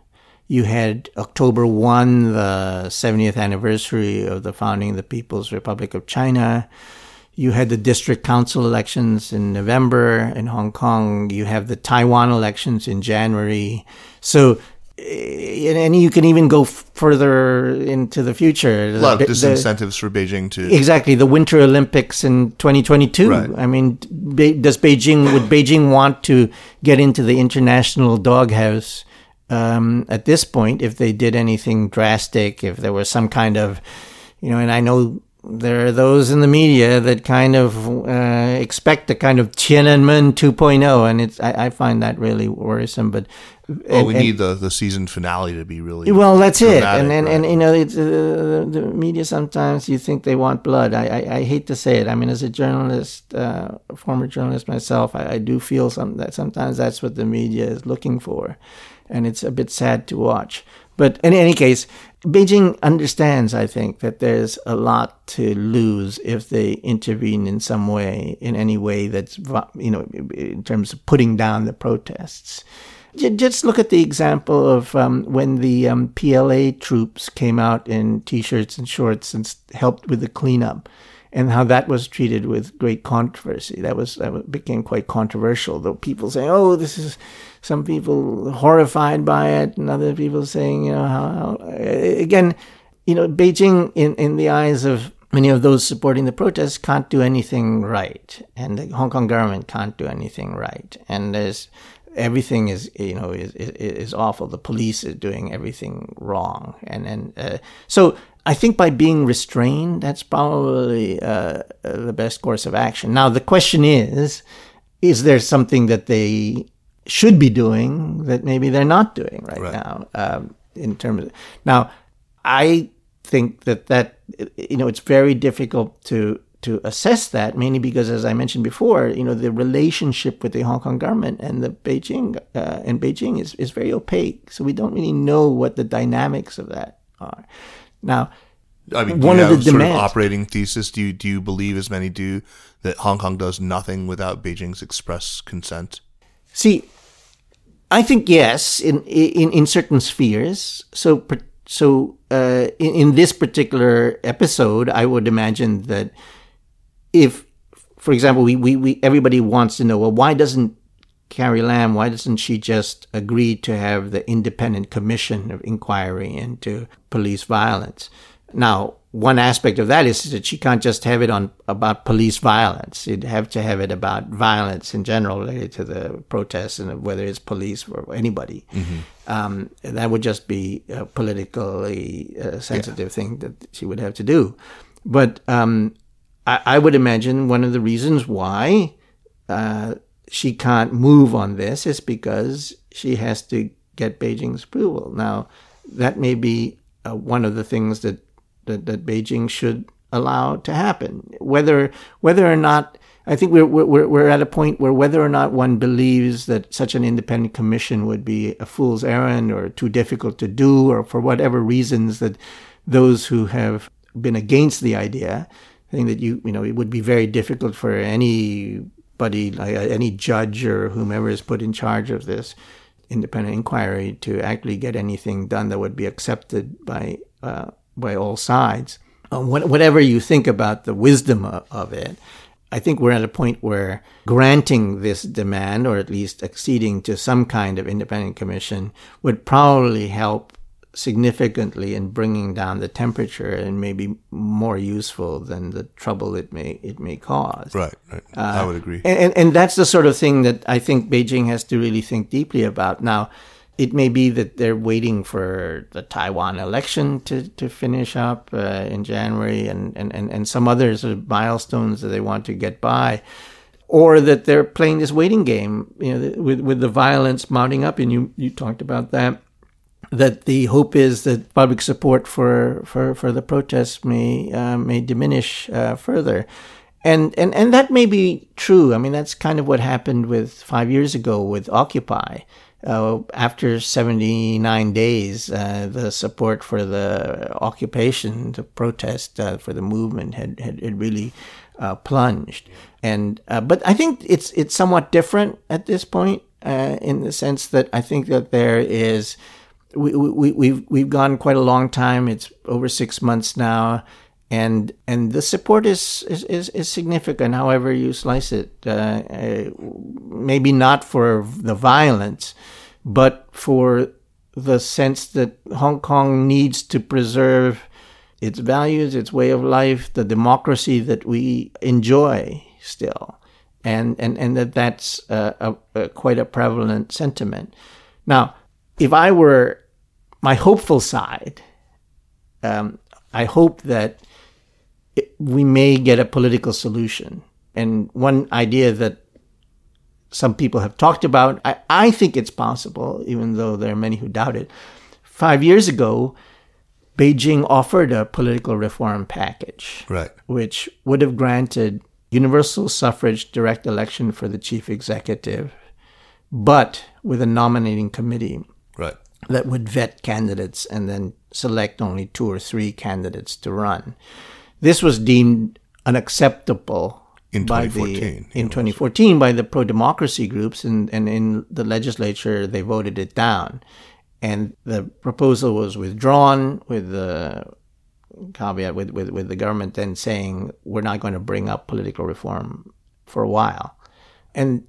You had October 1, the 70th anniversary of the founding of the People's Republic of China. You had the district council elections in November in Hong Kong. You have the Taiwan elections in January. So eh, and you can even go further into the future. A lot of disincentives the, for Beijing to exactly the Winter Olympics in 2022. Right. I mean, does Beijing would Beijing want to get into the international doghouse um, at this point if they did anything drastic? If there was some kind of, you know, and I know there are those in the media that kind of uh, expect a kind of Tiananmen 2.0, and it's I, I, find that really worrisome. But well, we and, need the the season finale to be really well. That's it, and and, right? and you know, it's, uh, the media sometimes you think they want blood. I, I, I hate to say it. I mean, as a journalist, uh, former journalist myself, I, I do feel some that sometimes that's what the media is looking for, and it's a bit sad to watch. But in any case, Beijing understands, I think, that there's a lot to lose if they intervene in some way, in any way that's, you know, in terms of putting down the protests. Just look at the example of um, when the um, PLA troops came out in t-shirts and shorts and helped with the cleanup and how that was treated with great controversy. That was that became quite controversial. Though people saying, "Oh, this is," some people horrified by it, and other people saying, you know, how, how again, you know, Beijing in in the eyes of many of those supporting the protests can't do anything right, and the Hong Kong government can't do anything right, and there's everything is you know is, is, is awful. The police is doing everything wrong, and and uh, so I think by being restrained, that's probably uh, the best course of action. Now, the question is is there something that they should be doing that maybe they're not doing right, right. now? Um, in terms of, now, I think that that you know it's very difficult to to assess that mainly because as I mentioned before you know the relationship with the Hong Kong government and the Beijing uh, and Beijing is, is very opaque so we don't really know what the dynamics of that are now, I mean, one of the demands, of operating thesis. Do you do you believe, as many do, that Hong Kong does nothing without Beijing's express consent? See, I think yes, in in in certain spheres. So so uh, in, in this particular episode, I would imagine that if, for example, we, we, we everybody wants to know, well, why doesn't Carrie Lam, why doesn't she just agree to have the independent commission of inquiry into police violence? Now, one aspect of that is that she can't just have it on about police violence. You'd have to have it about violence in general related to the protests and whether it's police or anybody. Mm-hmm. Um, that would just be a politically uh, sensitive yeah. thing that she would have to do. But um, I, I, would imagine one of the reasons why uh, she can't move on this is because she has to get Beijing's approval. Now, that may be uh, one of the things that, that, that Beijing should allow to happen. Whether whether or not I think we're, we're we're at a point where whether or not one believes that such an independent commission would be a fool's errand or too difficult to do, or for whatever reasons that those who have been against the idea think that you you know it would be very difficult for any anybody, uh, any judge or whomever is put in charge of this independent inquiry, to actually get anything done that would be accepted by uh, by all sides. Um, whatever you think about the wisdom of, of it, I think we're at a point where granting this demand, or at least acceding to some kind of independent commission, would probably help significantly in bringing down the temperature and may be more useful than the trouble it may it may cause. Right, right. Uh, I would agree. And, and, and that's the sort of thing that I think Beijing has to really think deeply about. Now, it may be that they're waiting for the Taiwan election to, to finish up uh, in January and, and, and, and some other sort of milestones that they want to get by or that they're playing this waiting game, you know, with with the violence mounting up. And you you talked about that. That the hope is that public support for for, for the protests may uh, may diminish uh, further, and and and that may be true. I mean, that's kind of what happened with five years ago with Occupy. Uh, after 79 days, uh, the support for the occupation, the protest uh, for the movement had, had, had really uh, plunged. And uh, but I think it's it's somewhat different at this point uh, in the sense that I think that there is we, we we've we've gone quite a long time. It's over six months now. And and the support is, is, is, is significant, however you slice it. Uh, uh, maybe not for the violence, but for the sense that Hong Kong needs to preserve its values, its way of life, the democracy that we enjoy still, and and and that that's a, a, quite a prevalent sentiment. Now, if I were my hopeful side, um, I hope that it, we may get a political solution. And one idea that some people have talked about, I, I think it's possible, even though there are many who doubt it. Five years ago, Beijing offered a political reform package, right. which would have granted universal suffrage direct election for the chief executive, but with a nominating committee right. that would vet candidates and then select only two or three candidates to run. This was deemed unacceptable in by 2014. the in 2014 by the pro democracy groups and, and in the legislature they voted it down and the proposal was withdrawn with the caveat with, with, with the government then saying we're not going to bring up political reform for a while. And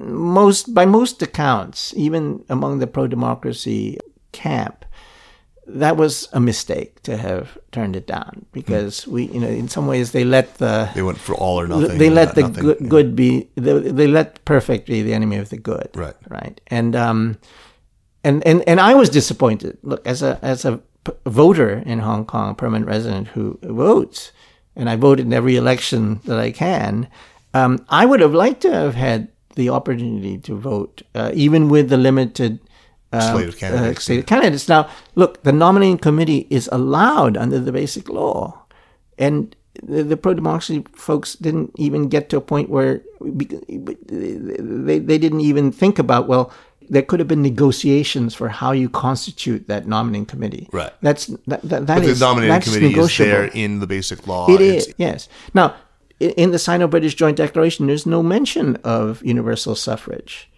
most by most accounts, even among the pro democracy camp, that was a mistake to have turned it down because we, you know, in some ways they let the they went for all or nothing. They let the nothing, good, yeah. good, be they, they, let perfect be the enemy of the good. Right. Right. And um, and and and I was disappointed. Look, as a as a p- voter in Hong Kong, permanent resident who votes, and I voted in every election that I can. Um, I would have liked to have had the opportunity to vote, uh, even with the limited uh, slate of candidates. Uh, slate of candidates. Now, look, the nominating committee is allowed under the basic law, and the, the pro democracy folks didn't even get to a point where they they didn't even think about well there could have been negotiations for how you constitute that nominating committee. Right. That's that. that, that is, the nominating that's committee negotiable. is there in the basic law. It is yes. Now, in the Sino-British Joint Declaration, there's no mention of universal suffrage.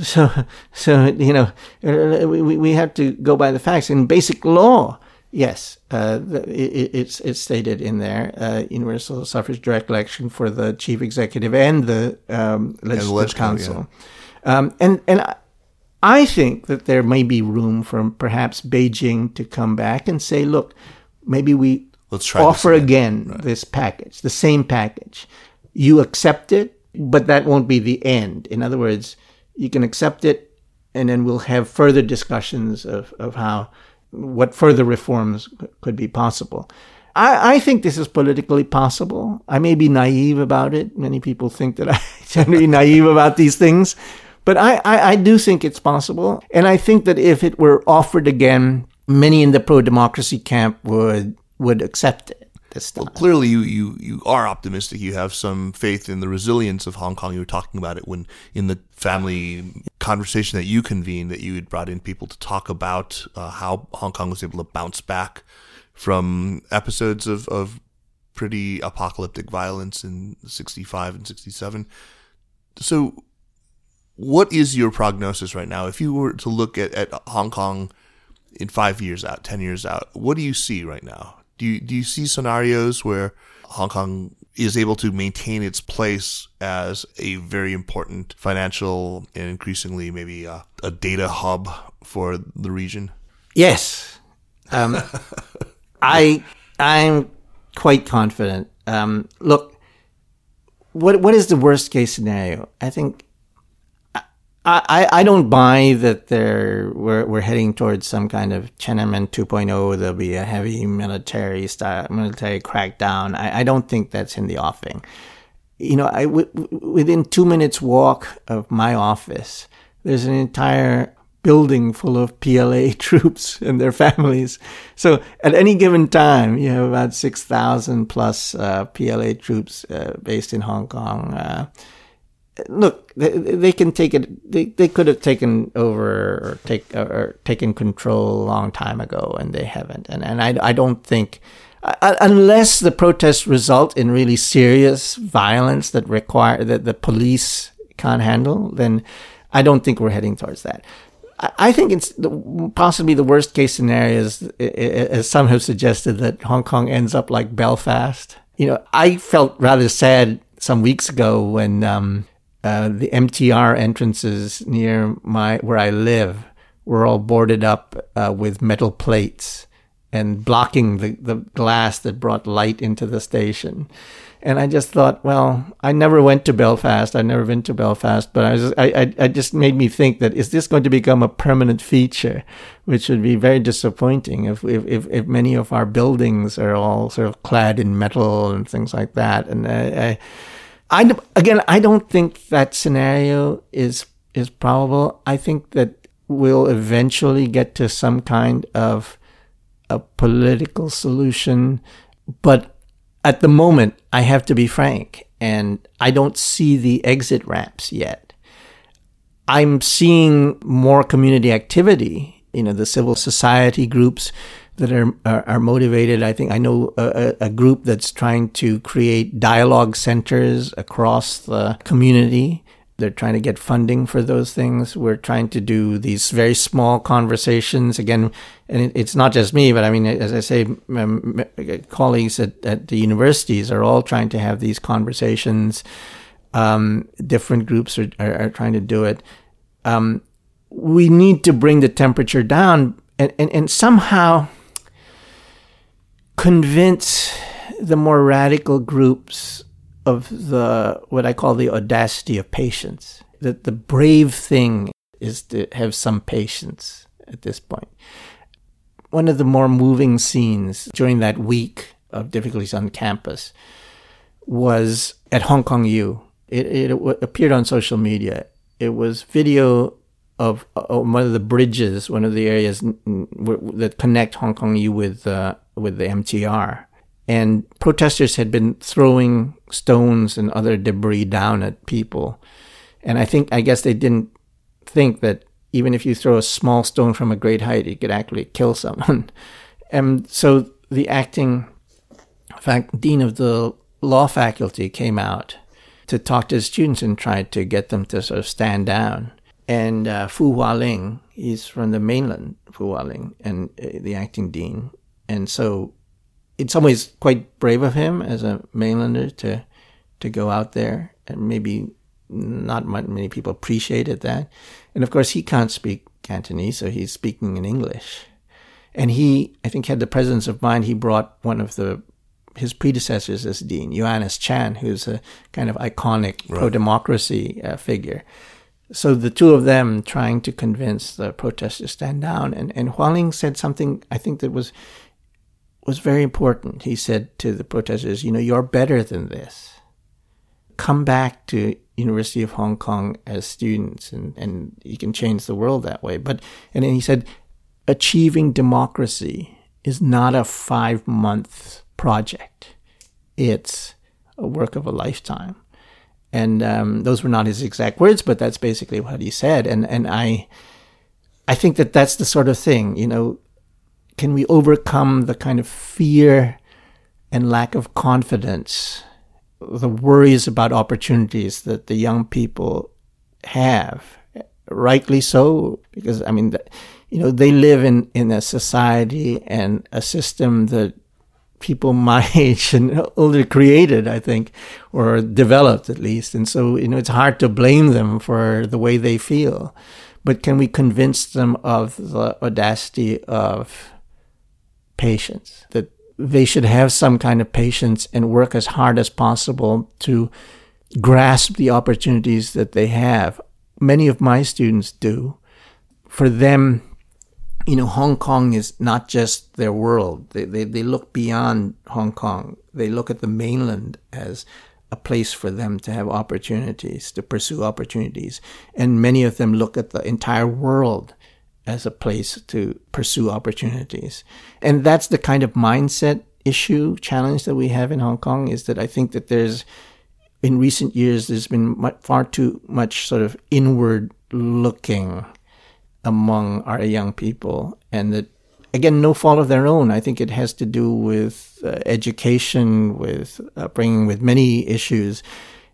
So, so you know, we we have to go by the facts. In basic law, yes, uh, it, it's it's stated in there uh, universal suffrage direct election for the chief executive and the um, legislative council. Yeah. Um, and and I think that there may be room for perhaps Beijing to come back and say, look, maybe we Let's try offer this again, again right. this package, the same package. You accept it, but that won't be the end. In other words, you can accept it, and then we'll have further discussions of, of how what further reforms could be possible. I, I, think this is politically possible. I may be naive about it. Many people think that I tend to be naive about these things. But I, I, I do think it's possible. And I think that if it were offered again, many in the pro democracy camp would would accept it. This. Well, clearly, you, you, you are optimistic. You have some faith in the resilience of Hong Kong. You were talking about it when in the family conversation that you convened, that you had brought in people to talk about uh, how Hong Kong was able to bounce back from episodes of, of pretty apocalyptic violence in 65 and 67. So, what is your prognosis right now? If you were to look at, at Hong Kong in five years out, ten years out, what do you see right now? Do you do you see scenarios where Hong Kong is able to maintain its place as a very important financial and increasingly maybe a, a data hub for the region? Yes, Um, I I'm quite confident. Um, look, what what is the worst case scenario? I think I, I don't buy that they're we're, we're heading towards some kind of Tiananmen 2.0. There'll be a heavy military style military crackdown. I, I don't think that's in the offing. You know, I w- within two minutes walk of my office, there's an entire building full of PLA troops and their families. So at any given time, you have about 6,000 plus uh, PLA troops uh, based in Hong Kong. Uh, look, they, they, can take it. They, they could have taken over or take or taken control a long time ago, and they haven't. And and I I don't think. Uh, unless the protests result in really serious violence that require that the police can't handle, then I don't think we're heading towards that. I think it's possibly the worst case scenario is, as some have suggested, that Hong Kong ends up like Belfast. You know, I felt rather sad some weeks ago when um, uh, the MTR entrances near my where I live were all boarded up uh, with metal plates and blocking the, the glass that brought light into the station. And I just thought, well, I never went to Belfast. I've never been to Belfast, but I was, I, I, I just made me think that is this going to become a permanent feature, which would be very disappointing if, if, if, many of our buildings are all sort of clad in metal and things like that. And I, I I again, I don't think that scenario is is probable. I think that we'll eventually get to some kind of a political solution, but at the moment, I have to be frank, and I don't see the exit ramps yet. I'm seeing more community activity. You know, the civil society groups that are, are, are motivated. I think I know a, a, group that's trying to create dialogue centers across the community. They're trying to get funding for those things. We're trying to do these very small conversations again, and it, it's not just me, but I mean, as I say, um, colleagues at, at the universities are all trying to have these conversations. Um, different groups are, are, are, trying to do it. Um, we need to bring the temperature down, and, and, and somehow convince the more radical groups of the what I call the audacity of patience. That the brave thing is to have some patience at this point. One of the more moving scenes during that week of difficulties on campus was at Hong Kong U. It, it, appeared on social media. It was video of, of, one of the bridges, one of the areas that connect Hong Kong U with uh, with the MTR. And protesters had been throwing stones and other debris down at people. And I think, I guess they didn't think that even if you throw a small stone from a great height, it could actually kill someone. and so the acting fact, dean of the law faculty came out to talk to students and tried to get them to sort of stand down. And uh, Fu Hualing, he's from the mainland, Fu Hualing, and uh, the acting dean, and so in some ways quite brave of him as a mainlander to to go out there. And maybe not many people appreciated that. And of course he can't speak cantonese so he's speaking in english. And he i think had the presence of mind. He brought one of the his predecessors as dean johannes chan who's a kind of iconic right. pro-democracy uh, figure. So the two of them trying to convince the protesters to stand down. And, and Hualing said something I think that was was very important. He said to the protesters, you know, you're better than this. Come back to University of Hong Kong as students and, and you can change the world that way. But and then he said, achieving democracy is not a five month project. It's a work of a lifetime. And um, those were not his exact words, but that's basically what he said. And and I I think that that's the sort of thing, you know, can we overcome the kind of fear and lack of confidence, the worries about opportunities that the young people have? Rightly so, because I mean, you know, they live in, in a society and a system that people my age and older created, I think, or developed at least. And so, you know, it's hard to blame them for the way they feel. But can we convince them of the audacity of patience. That they should have some kind of patience and work as hard as possible to grasp the opportunities that they have. Many of my students do. For them, you know, Hong Kong is not just their world. They, they, they look beyond Hong Kong. They look at the mainland as a place for them to have opportunities, to pursue opportunities. And many of them look at the entire world as a place to pursue opportunities. And that's the kind of mindset issue, challenge that we have in Hong Kong is that I think that there's, in recent years, there's been far too much sort of inward looking among our young people. And that, again, no fault of their own. I think it has to do with uh, education, with upbringing, with many issues.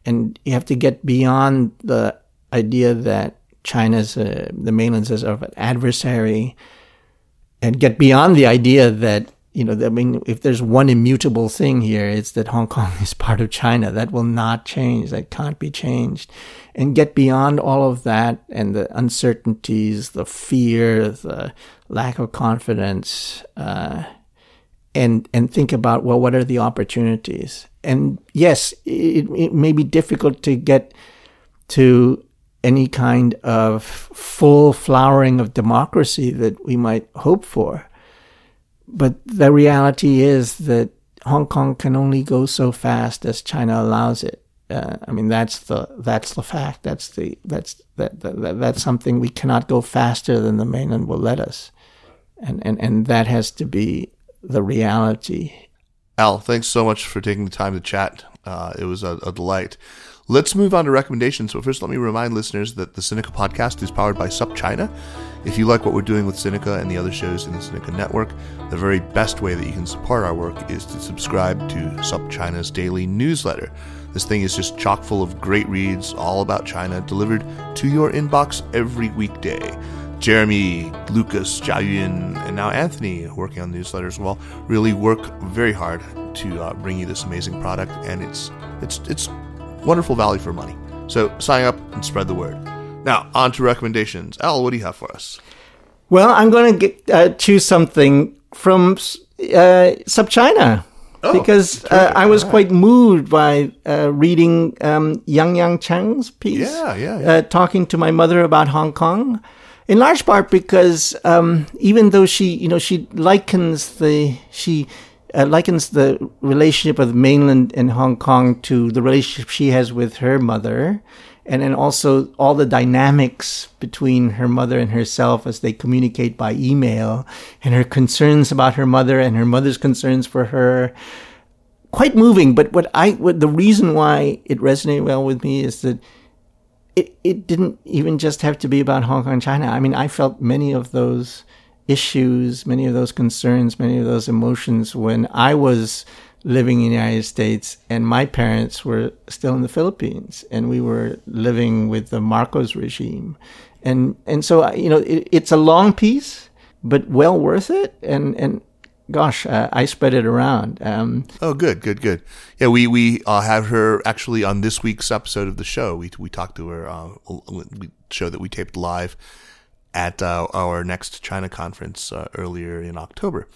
And you have to get beyond the idea that China's uh, the mainland's as of an adversary, and get beyond the idea that you know I mean if there's one immutable thing here, it's that Hong Kong is part of China. That will not change. That can't be changed, and get beyond all of that and the uncertainties, the fear, the lack of confidence. Uh, and and think about well what are the opportunities and yes it, it may be difficult to get to any kind of full flowering of democracy that we might hope for. But the reality is that Hong Kong can only go so fast as China allows it. Uh, I mean, that's the that's the fact. That's the that's that, that that's something we cannot go faster than the mainland will let us, and and and that has to be the reality. Al, thanks so much for taking the time to chat. Uh, it was a, a delight. Let's move on to recommendations. But first, let me remind listeners that the Sinica podcast is powered by SupChina. If you like what we're doing with Sinica and the other shows in the Sinica network, the very best way that you can support our work is to subscribe to SupChina's daily newsletter. This thing is just chock full of great reads all about China delivered to your inbox every weekday. Jeremy, Lucas, Jiayun, and now Anthony, working on the newsletter as well, really work very hard to uh, bring you this amazing product, and it's it's it's wonderful value for money. So sign up and spread the word. Now, on to recommendations. Al, what do you have for us? Well, I'm going to uh, choose something from uh, SupChina. Oh, because uh, I was quite moved by uh, reading um, Yang Yang Cheng's piece. Yeah, yeah. yeah. Uh, talking to my mother about Hong Kong, in large part because um, even though she, you know, she likens the she uh, likens the relationship of mainland and Hong Kong to the relationship she has with her mother, and then also all the dynamics between her mother and herself as they communicate by email, and her concerns about her mother and her mother's concerns for her. Quite moving, but what I what the reason why it resonated well with me is that it it didn't even just have to be about Hong Kong, China. I mean, I felt many of those issues, many of those concerns, many of those emotions when I was living in the United States and my parents were still in the Philippines and we were living with the Marcos regime. And, and so, you know, it, it's a long piece, but well worth it. And, and, gosh, uh, I spread it around. Um, oh, good, good, good. Yeah, we we uh, have her actually on this week's episode of the show. We we talked to her. Uh, we show that we taped live at uh, our next China conference uh, earlier in October.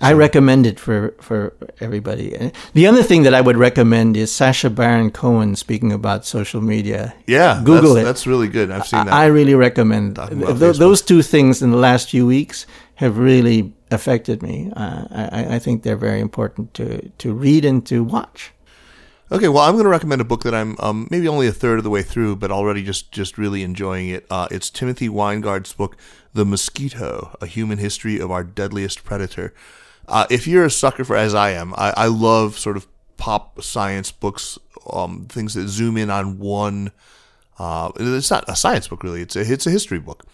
So. I recommend it for, for everybody. The other thing that I would recommend is Sacha Baron Cohen speaking about social media. Yeah, Google that's, it. That's really good. I've seen that. I really recommend th- those two things in the last few weeks have really affected me. Uh, I, I think they're very important to, to read and to watch. Okay, well, I'm going to recommend a book that I'm um, maybe only a third of the way through, but already just just really enjoying it. Uh, it's Timothy Winegard's book, "The Mosquito: A Human History of Our Deadliest Predator." Uh, if you're a sucker for, as I am, I, I love sort of pop science books, um, things that zoom in on one. Uh, it's not a science book really; it's a it's a history book.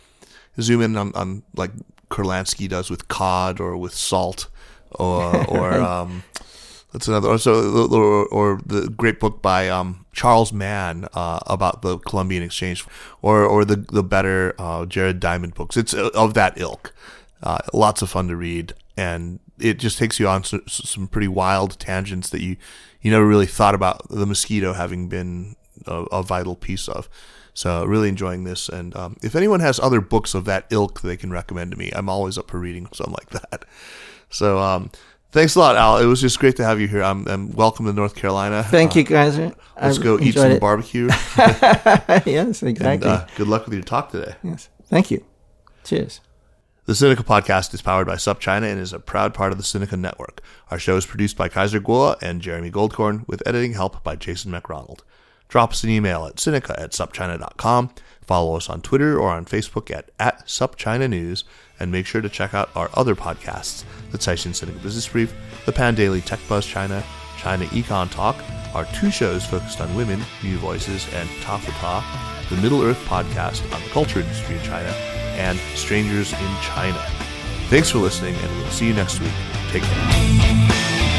Zoom in on, on like Kurlansky does with cod or with salt, or or um, that's another. So, or, or, the great book by um, Charles Mann uh, about the Columbian Exchange, or or the the better uh, Jared Diamond books. It's uh, of that ilk. Uh, lots of fun to read, and it just takes you on some, pretty wild tangents that you you never really thought about the mosquito having been a, a vital piece of. So really enjoying this, and um, if anyone has other books of that ilk they can recommend to me, I'm always up for reading something like that. So um, thanks a lot, Al. It was just great to have you here. I'm, I'm welcome to North Carolina. Thank Uh, you, guys. Let's I've go eat some it. barbecue. yes, and exactly. uh, good luck with your talk today. yes. Thank you. Cheers. The Sinica podcast is powered by SupChina and is a proud part of the Sinica network. Our show is produced by Kaiser Kuo and Jeremy Goldkorn with editing help by Jason McRonald. Drop us an email at sinica at supchina.com. Follow us on Twitter or on Facebook at, at SupChina News. And make sure to check out our other podcasts, the Caixin Sinica Business Brief, the Pandaily Tech Buzz China, China Econ Talk, our two shows focused on women, New Voices, and Ta for Ta, the Middle Earth podcast on the culture industry in China, and Strangers in China. Thanks for listening, and we'll see you next week. Take care.